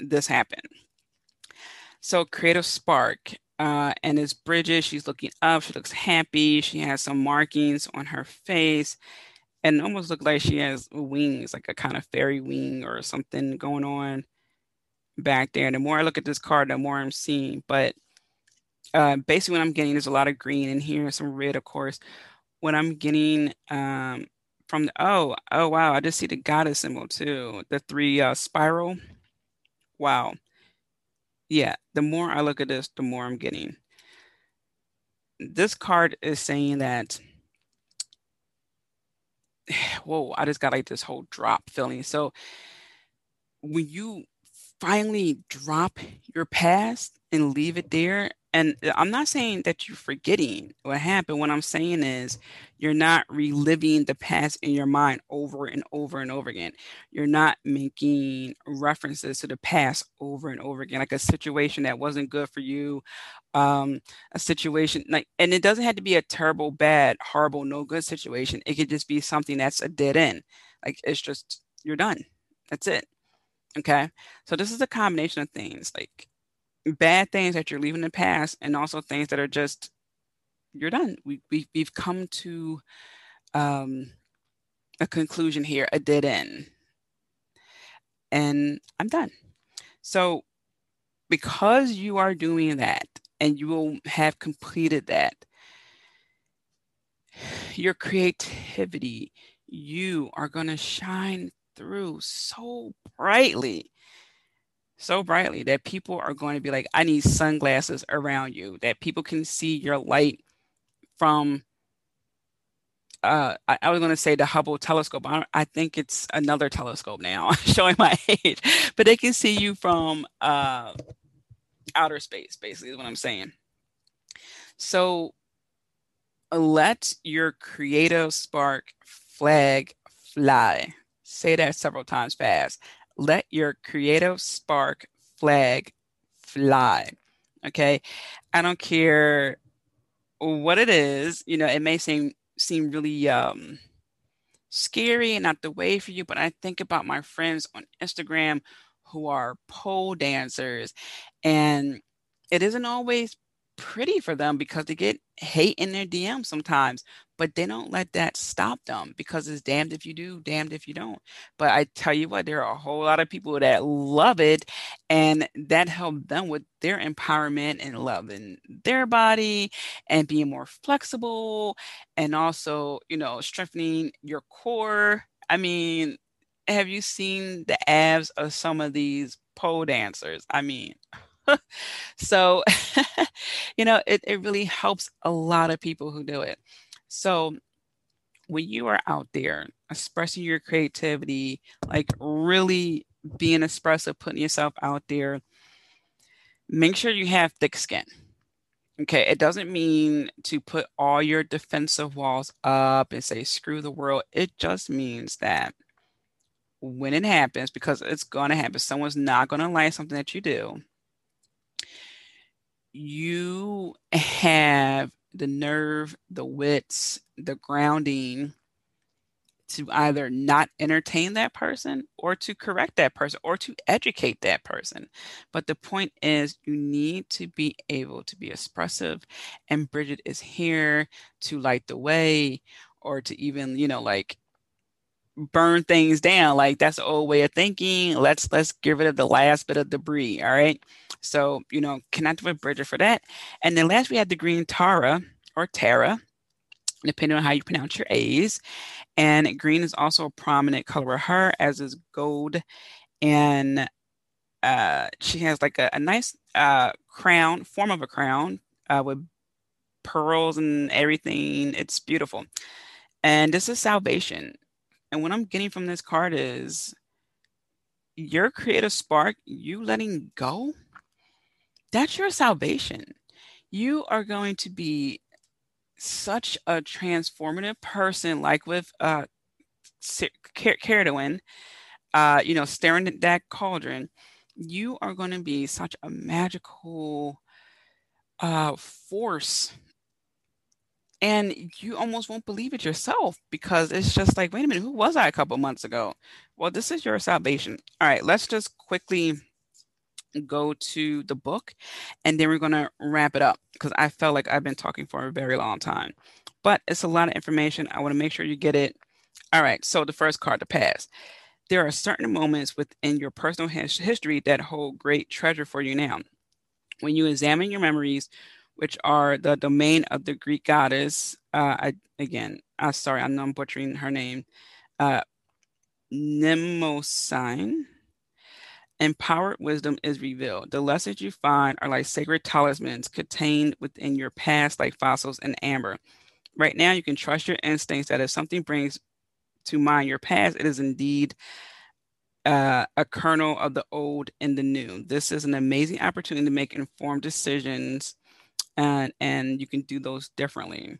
this happened. So creative spark, uh, and it's Brigid. She's looking up. She looks happy. She has some markings on her face, and almost look like she has wings, like a kind of fairy wing or something going on back there. And the more I look at this card, the more I'm seeing. But uh, basically, what I'm getting is a lot of green in here, some red, of course. What I'm getting um, from the oh oh wow, I just see the goddess symbol too. The three uh, spiral. Wow. Yeah, the more I look at this, the more I'm getting. This card is saying that. Whoa, I just got like this whole drop feeling. So when you finally drop your past and leave it there, and I'm not saying that you're forgetting what happened. What I'm saying is you're not reliving the past in your mind over and over and over again. You're not making references to the past over and over again, like a situation that wasn't good for you, um, a situation like, and it doesn't have to be a terrible, bad, horrible, no good situation. It could just be something that's a dead end. Like it's just you're done. That's it. Okay. So this is a combination of things like bad things that you're leaving in the past and also things that are just you're done. We, we we've come to um, a conclusion here, a dead end, and I'm done. So because you are doing that and you will have completed that, your creativity, you are going to shine through so brightly so brightly that people are going to be like, I need sunglasses around you, that people can see your light from. Uh, I, I was going to say the Hubble telescope. I, I think it's another telescope now, showing my age, but they can see you from uh, outer space, basically, is what I'm saying. So let your creative spark flag fly. Say that several times fast let your creative spark flag fly. Okay. I don't care what it is, you know, it may seem seem really um scary and not the way for you, but I think about my friends on Instagram who are pole dancers and it isn't always pretty for them because they get hate in their DM sometimes, but they don't let that stop them because it's damned if you do, damned if you don't. But I tell you what, there are a whole lot of people that love it and that help them with their empowerment and loving their body and being more flexible and also, you know, strengthening your core. I mean, have you seen the abs of some of these pole dancers? I mean, so, you know, it, it really helps a lot of people who do it. So, when you are out there expressing your creativity, like really being expressive, putting yourself out there, make sure you have thick skin. Okay, it doesn't mean to put all your defensive walls up and say, screw the world. It just means that when it happens, because it's going to happen, someone's not going to like something that you do you have the nerve, the wits, the grounding to either not entertain that person or to correct that person or to educate that person. But the point is, you need to be able to be expressive, and Brigid is here to light the way or to even, you know, like burn things down like that's the old way of thinking let's let's get rid of the last bit of debris all right? So you know connect with brigid for that. And then last we had the green tara or tara depending on how you pronounce your a's. And green is also a prominent color of her as is gold. And uh, she has like a, a nice uh, crown form of a crown uh, with pearls and everything. It's beautiful. And this is salvation and what I'm getting from this card is your creative spark, you letting go, that's your salvation. You are going to be such a transformative person, like with uh, Cerridwen, uh, you know, staring at that cauldron. You are going to be such a magical uh, force and you almost won't believe it yourself because it's just like wait a minute who was i a couple months ago? Well this is your salvation. All right let's just quickly go to the book and then we're going to wrap it up because i felt like i've been talking for a very long time. But it's a lot of information. I want to make sure you get it. All right so the first card the past. There are certain moments within your personal history that hold great treasure for you now. When you examine your memories which are the domain of the Greek goddess. Uh, I, again, uh, sorry, I know I'm butchering her name. Uh, Mnemosyne. Empowered wisdom is revealed. The lessons you find are like sacred talismans contained within your past, like fossils and amber. Right now, you can trust your instincts that if something brings to mind your past, it is indeed uh, a kernel of the old and the new. This is an amazing opportunity to make informed decisions and and you can do those differently.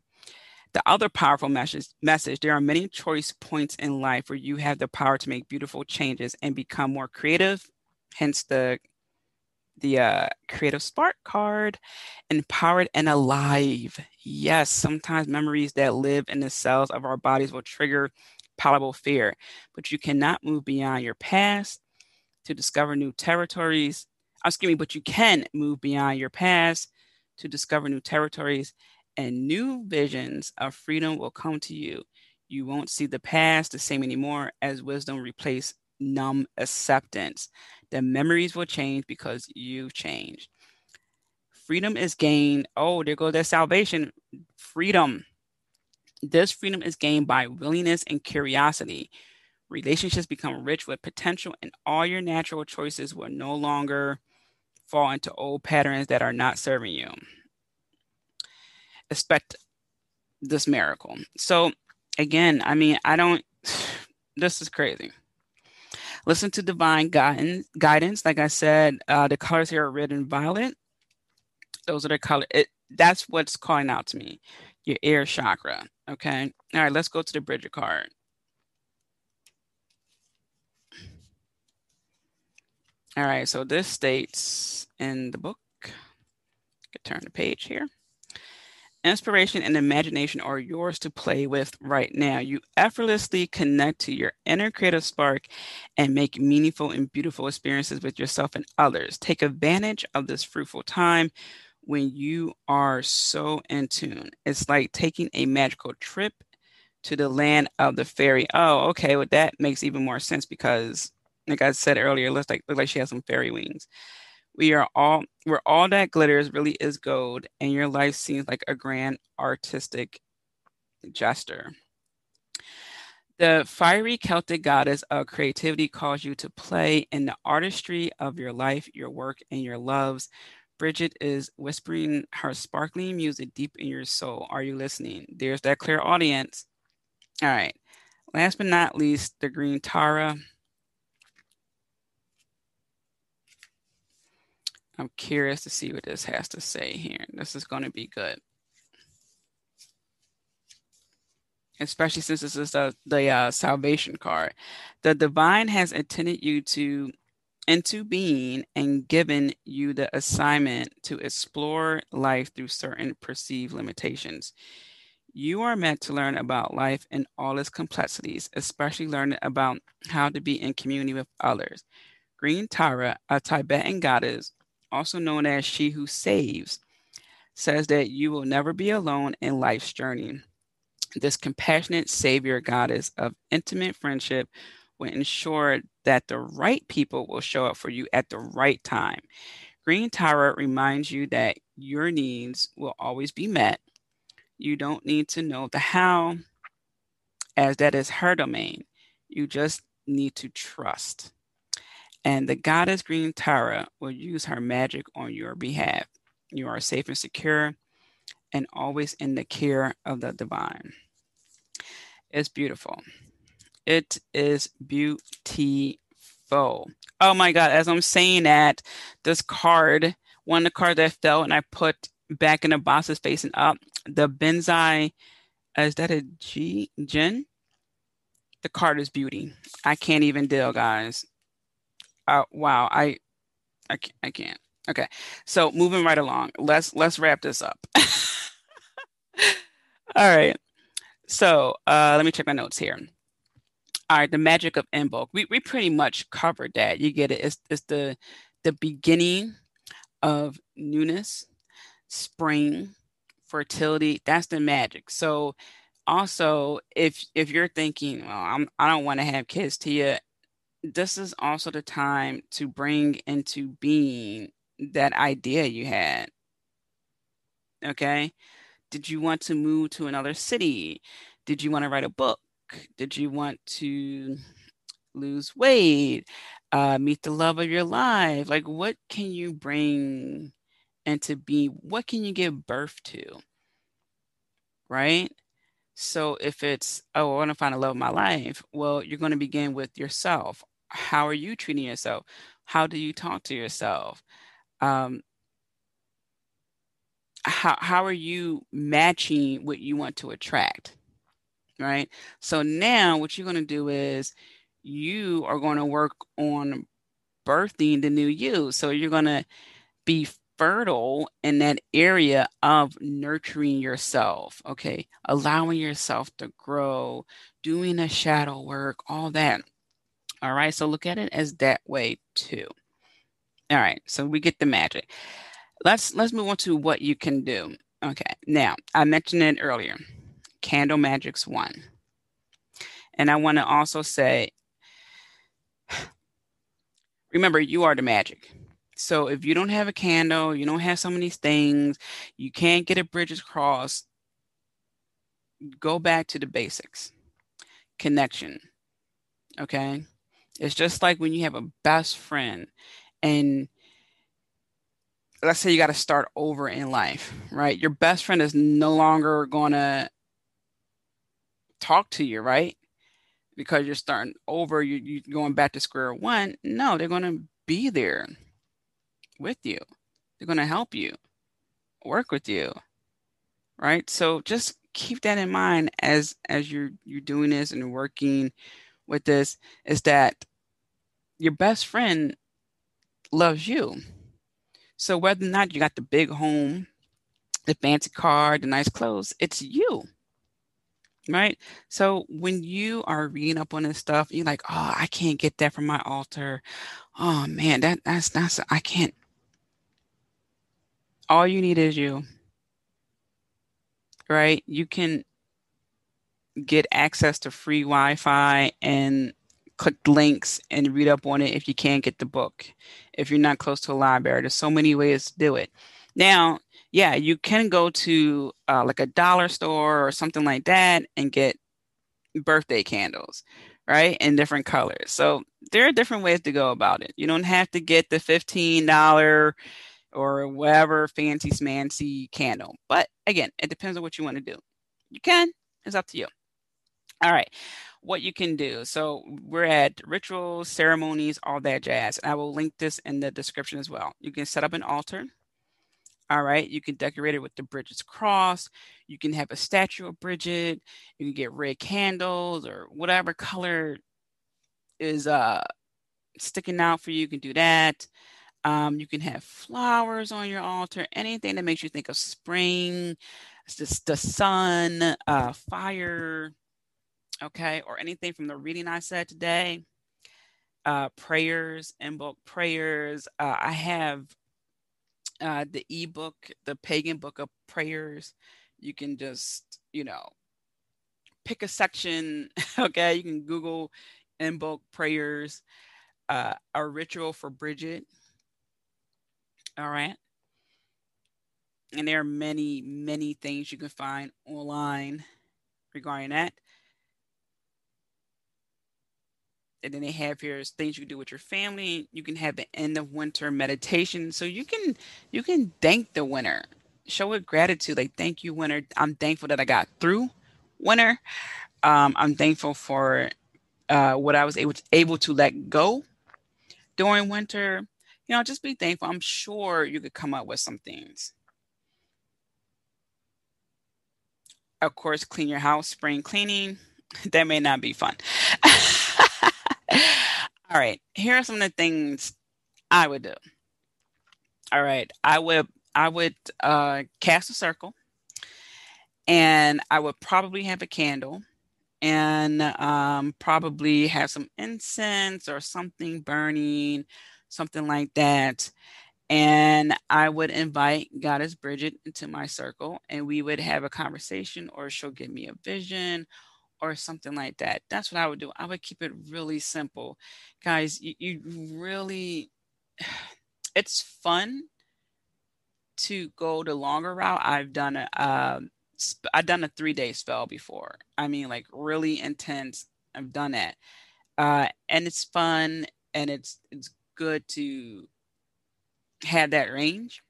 The other powerful message message there are many choice points in life where you have the power to make beautiful changes and become more creative hence the the uh, creative spark card empowered and alive. Yes sometimes memories that live in the cells of our bodies will trigger palpable fear but you cannot move beyond your past to discover new territories. Excuse me but you can move beyond your past to discover new territories and new visions of freedom will come to you. You won't see the past the same anymore as wisdom replace numb acceptance. The memories will change because you've changed. Freedom is gained. Oh, there goes that salvation. Freedom. This freedom is gained by willingness and curiosity. Relationships become rich with potential, and all your natural choices will no longer fall into old patterns that are not serving you expect this miracle. So again, I mean, I don't this is crazy. Listen to divine guidance. Guidance, like I said, uh, the colors here are red and violet. Those are the color. That's what's calling out to me. Your ear chakra. Okay. All right. Let's go to the Brigid card. All right. So this states in the book. Turn the page here. Inspiration and imagination are yours to play with right now. You effortlessly connect to your inner creative spark and make meaningful and beautiful experiences with yourself and others. Take advantage of this fruitful time when you are so in tune. It's like taking a magical trip to the land of the fairy. Oh, okay. Well, that makes even more sense because, like I said earlier, looks like, looks like she has some fairy wings. We are all where all that glitters really is gold, and your life seems like a grand artistic gesture. The fiery Celtic goddess of creativity calls you to play in the artistry of your life, your work, and your loves. Brigid is whispering her sparkling music deep in your soul. Are you listening? There's that clairaudience. All right. Last but not least, the green Tara. I'm curious to see what this has to say here. This is going to be good. Especially since this is the, the uh, salvation card. The divine has intended you to into being and given you the assignment to explore life through certain perceived limitations. You are meant to learn about life and all its complexities, especially learning about how to be in community with others. Green Tara, a Tibetan goddess, also known as She Who Saves, says that you will never be alone in life's journey. This compassionate Savior goddess of intimate friendship will ensure that the right people will show up for you at the right time. Green Tara reminds you that your needs will always be met. You don't need to know the how, as that is her domain. You just need to trust and the goddess Green Tara will use her magic on your behalf. You are safe and secure and always in the care of the divine. It's beautiful. It is beautiful. Oh my God, as I'm saying that, this card, one of the cards that fell and I put back in the box is facing up. The Benzai, uh, is that a G? Jin? The card is beauty. I can't even deal, guys uh, wow, I, I, I can't. Okay, so moving right along. Let's let's wrap this up. All right. So uh, let me check my notes here. All right, the magic of Imbolc. We we pretty much covered that. You get it. It's it's the the beginning of newness, spring, fertility. That's the magic. So also if if you're thinking, well, I'm I don't want to have kids, Tia, this is also the time to bring into being that idea you had. Okay. Did you want to move to another city? Did you want to write a book? Did you want to lose weight? Uh, meet the love of your life? Like, what can you bring into being? What can you give birth to? Right? So if it's, oh, I want to find a love of my life, well, you're going to begin with yourself how are you treating yourself? How do you talk to yourself? Um, how, how are you matching what you want to attract? Right. So now what you're going to do is you are going to work on birthing the new you. So you're going to be fertile in that area of nurturing yourself, okay? Allowing yourself to grow, doing the shadow work, all that. All right, so look at it as that way too. All right, so we get the magic. Let's let's move on to what you can do. Okay, now I mentioned it earlier. Candle Magic's one. And I want to also say remember you are the magic. So if you don't have a candle, you don't have some of these things, you can't get a Brigid's cross, go back to the basics. Connection. Okay? It's just like when you have a best friend and let's say you got to start over in life, right? Your best friend is no longer going to talk to you, right? Because you're starting over, you, you're going back to square one. No, they're going to be there with you. They're going to help you, work with you, right? So just keep that in mind as as you're you're doing this and working with this is that your best friend loves you. So whether or not you got the big home, the fancy car, the nice clothes, it's you. Right. So when you are reading up on this stuff, you're like, oh, I can't get that from my altar. Oh man, that that's that's I can't. All you need is you. Right? You can get access to free Wi-Fi and click links and read up on it if you can't get the book. If you're not close to a library, there's so many ways to do it. Now, yeah, you can go to uh, like a dollar store or something like that and get birthday candles, right? In different colors. So there are different ways to go about it. You don't have to get the $15 or whatever fancy smancy candle. But again, it depends on what you want to do. You can, it's up to you. All right what you can do. So we're at rituals, ceremonies, all that jazz. And I will link this in the description as well. You can set up an altar. All right. You can decorate it with the Brigid's cross. You can have a statue of Brigid. You can get red candles or whatever color is uh sticking out for you. You can do that. Um, you can have flowers on your altar, anything that makes you think of spring, just the sun, uh, fire, okay, or anything from the reading I said today, uh, prayers, Imbolc prayers. Uh, I have uh, the ebook, the Pagan Book of Prayers. You can just, you know, pick a section. Okay, you can Google Imbolc prayers, uh, a ritual for Brigid. All right. And there are many, many things you can find online regarding that. And then they have here things you can do with your family. You can have the end of winter meditation. So you can you can thank the winter. Show it gratitude. Like thank you, winter. I'm thankful that I got through winter. Um, I'm thankful for uh, what I was able to, able to let go during winter. You know, just be thankful. I'm sure you could come up with some things. Of course, clean your house, spring cleaning. That may not be fun. All right, here are some of the things I would do. All right, I would I would uh, cast a circle, and I would probably have a candle, and um, probably have some incense or something burning, something like that. And I would invite Goddess Brigid into my circle, and we would have a conversation, or she'll give me a vision, or something like that. That's what I would do. I would keep it really simple. Guys, you, you really, it's fun to go the longer route. I've done a, um, I've done a three day spell before. I mean, like really intense. I've done that. Uh, and it's fun and it's, it's good to have that range.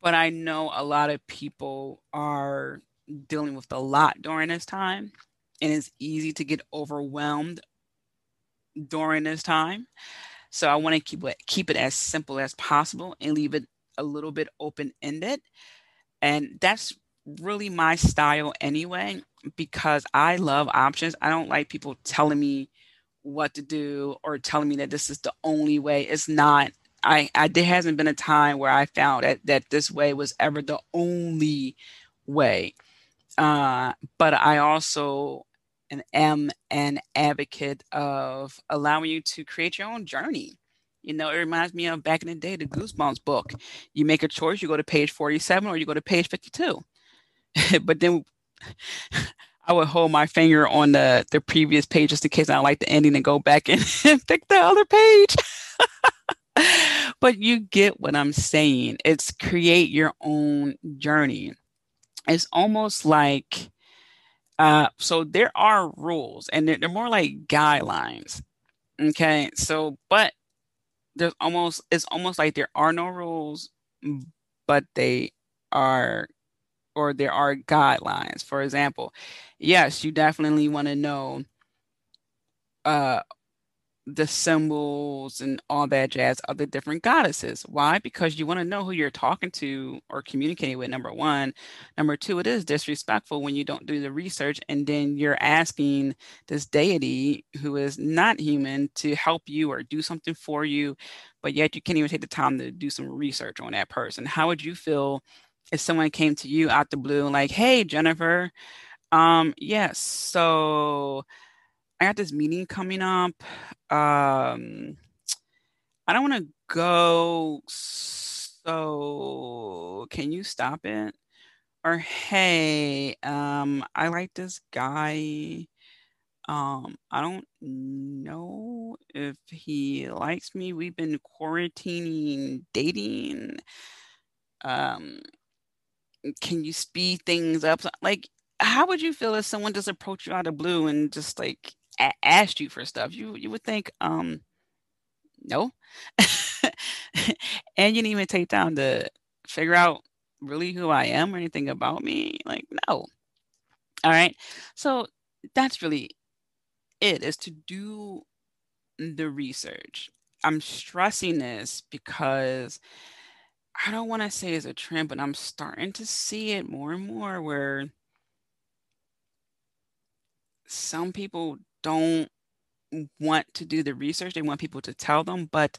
But I know a lot of people are dealing with a lot during this time, and it's easy to get overwhelmed during this time. So I want to keep it keep it as simple as possible and leave it a little bit open ended. And that's really my style anyway, because I love options. I don't like people telling me what to do or telling me that this is the only way. It's not. I, I there hasn't been a time where I found that that this way was ever the only way. Uh, but I also am an advocate of allowing you to create your own journey. You know, it reminds me of back in the day, the Goosebumps book. You make a choice, you go to page 47 or you go to page 52. but then I would hold my finger on the, the previous page just in case I like the ending and go back and pick the other page. but you get what I'm saying. It's create your own journey. It's almost like, uh, so there are rules and they're, they're more like guidelines. Okay. So, but there's almost it's almost like there are no rules, but they are or there are guidelines. For example, yes, you definitely want to know uh the symbols and all that jazz of the different goddesses. Why? Because you want to know who you're talking to or communicating with, number one. Number two, it is disrespectful when you don't do the research and then you're asking this deity who is not human to help you or do something for you, but yet you can't even take the time to do some research on that person. How would you feel if someone came to you out the blue and like, hey, Jennifer, um, yes, so I got this meeting coming up. Um, I don't want to go. So can you stop it? Or hey, um, I like this guy. Um, I don't know if he likes me. We've been quarantining, dating. Um, can you speed things up? Like, how would you feel if someone just approached you out of blue and just like a- asked you for stuff, you you would think, um, no, and you didn't even take time to figure out really who I am or anything about me. Like, no. All right. So that's really it is to do the research. I'm stressing this because I don't want to say it's a trend, but I'm starting to see it more and more where some people don't want to do the research. They want people to tell them, but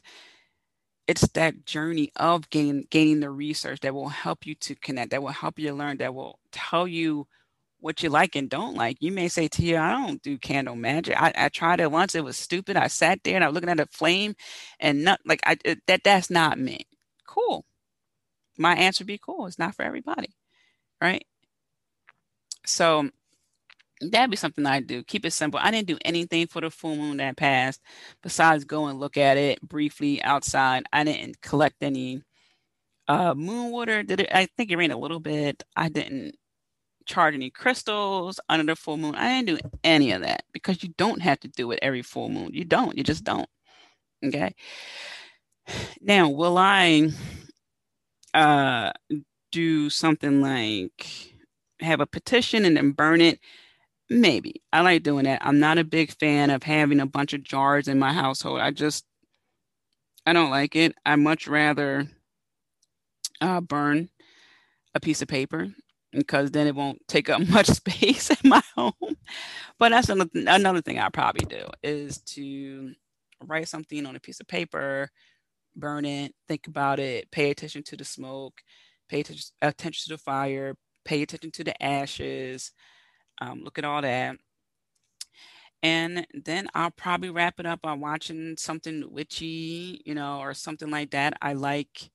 it's that journey of gain, gaining the research that will help you to connect, that will help you learn, that will tell you what you like and don't like. You may say to you, I don't do candle magic. I, I tried it once. It was stupid. I sat there and I was looking at a flame and not like I that that's not me. Cool. My answer be cool. It's not for everybody. Right. So that'd be something I do. Keep it simple. I didn't do anything for the full moon that passed besides go and look at it briefly outside. I didn't collect any uh, moon water. Did it? I think it rained a little bit. I didn't charge any crystals under the full moon. I didn't do any of that because you don't have to do it every full moon. You don't. You just don't. Okay. Now, will I uh, do something like have a petition and then burn it? Maybe. I like doing that. I'm not a big fan of having a bunch of jars in my household. I just I don't like it. I much rather uh, burn a piece of paper because then it won't take up much space in my home. But that's another, another thing I probably do is to write something on a piece of paper, burn it, think about it, pay attention to the smoke, pay attention, attention to the fire, pay attention to the ashes, um, look at all that. And then I'll probably wrap it up by watching something witchy, you know, or something like that. I like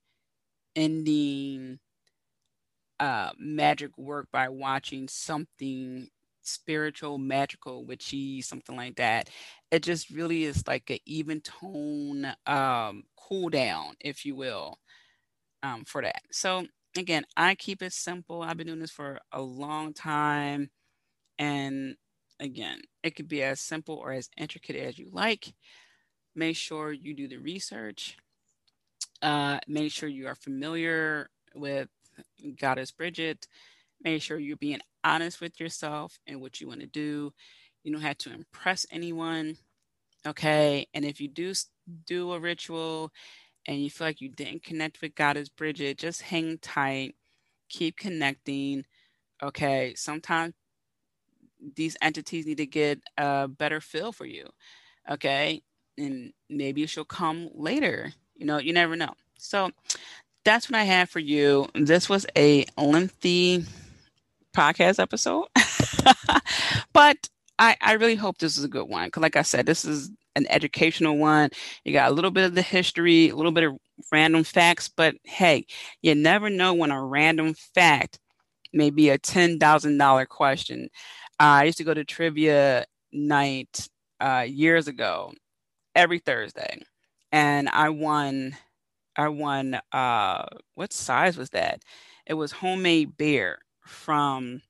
ending uh, magic work by watching something spiritual, magical, witchy, something like that. It just really is like an even tone um, cool down, if you will, um, for that. So again, I keep it simple. I've been doing this for a long time. And again, it could be as simple or as intricate as you like. Make sure you do the research. Uh, make sure you are familiar with Goddess Brigid. Make sure you're being honest with yourself and what you want to do. You don't have to impress anyone. Okay. And if you do do a ritual and you feel like you didn't connect with Goddess Brigid, just hang tight, keep connecting. Okay, sometimes these entities need to get a better feel for you. Okay, and maybe she'll come later. You know, you never know. So that's what I have for you. This was a lengthy podcast episode, but I, I really hope this is a good one. Because, like I said, this is an educational one. You got a little bit of the history, a little bit of random facts, but hey, you never know when a random fact may be a $10,000 question. Uh, I used to go to trivia night uh, years ago, every Thursday, and I won. I won. Uh, what size was that? It was homemade beer from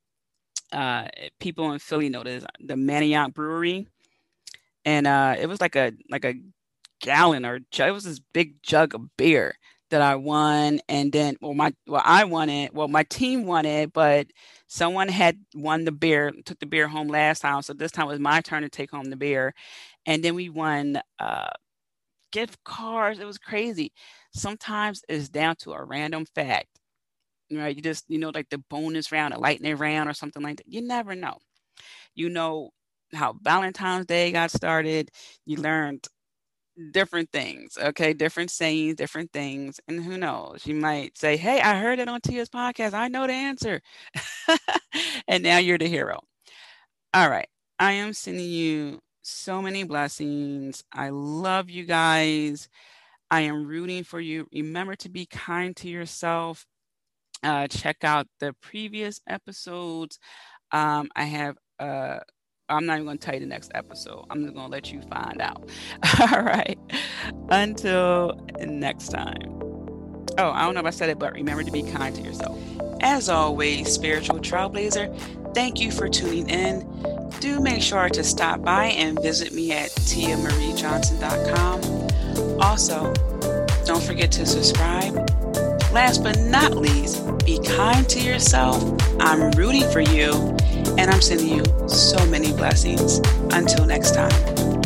uh, people in Philly know this, the Manayunk Brewery, and uh, it was like a like a gallon or it was this big jug of beer that I won, and then well my well I won it, well my team won it, but someone had won the beer, took the beer home last time, so this time it was my turn to take home the beer, and then we won uh, gift cards. It was crazy. Sometimes it's down to a random fact right? You just, you know, like the bonus round, a lightning round, or something like that. You never know. You know how Valentine's Day got started. You learned different things, okay? Different sayings, different things. And who knows? You might say, Hey, I heard it on Tia's podcast. I know the answer. and now you're the hero. All right. I am sending you so many blessings. I love you guys. I am rooting for you. Remember to be kind to yourself uh, check out the previous episodes. Um, I have, uh, I'm not even going to tell you the next episode. I'm just going to let you find out. All right. Until next time. Oh, I don't know if I said it, but remember to be kind to yourself. As always, spiritual trailblazer, thank you for tuning in. Do make sure to stop by and visit me at tiamariejohnson.com. Also, don't forget to subscribe Last but not least, be kind to yourself. I'm rooting for you, and I'm sending you so many blessings. Until next time.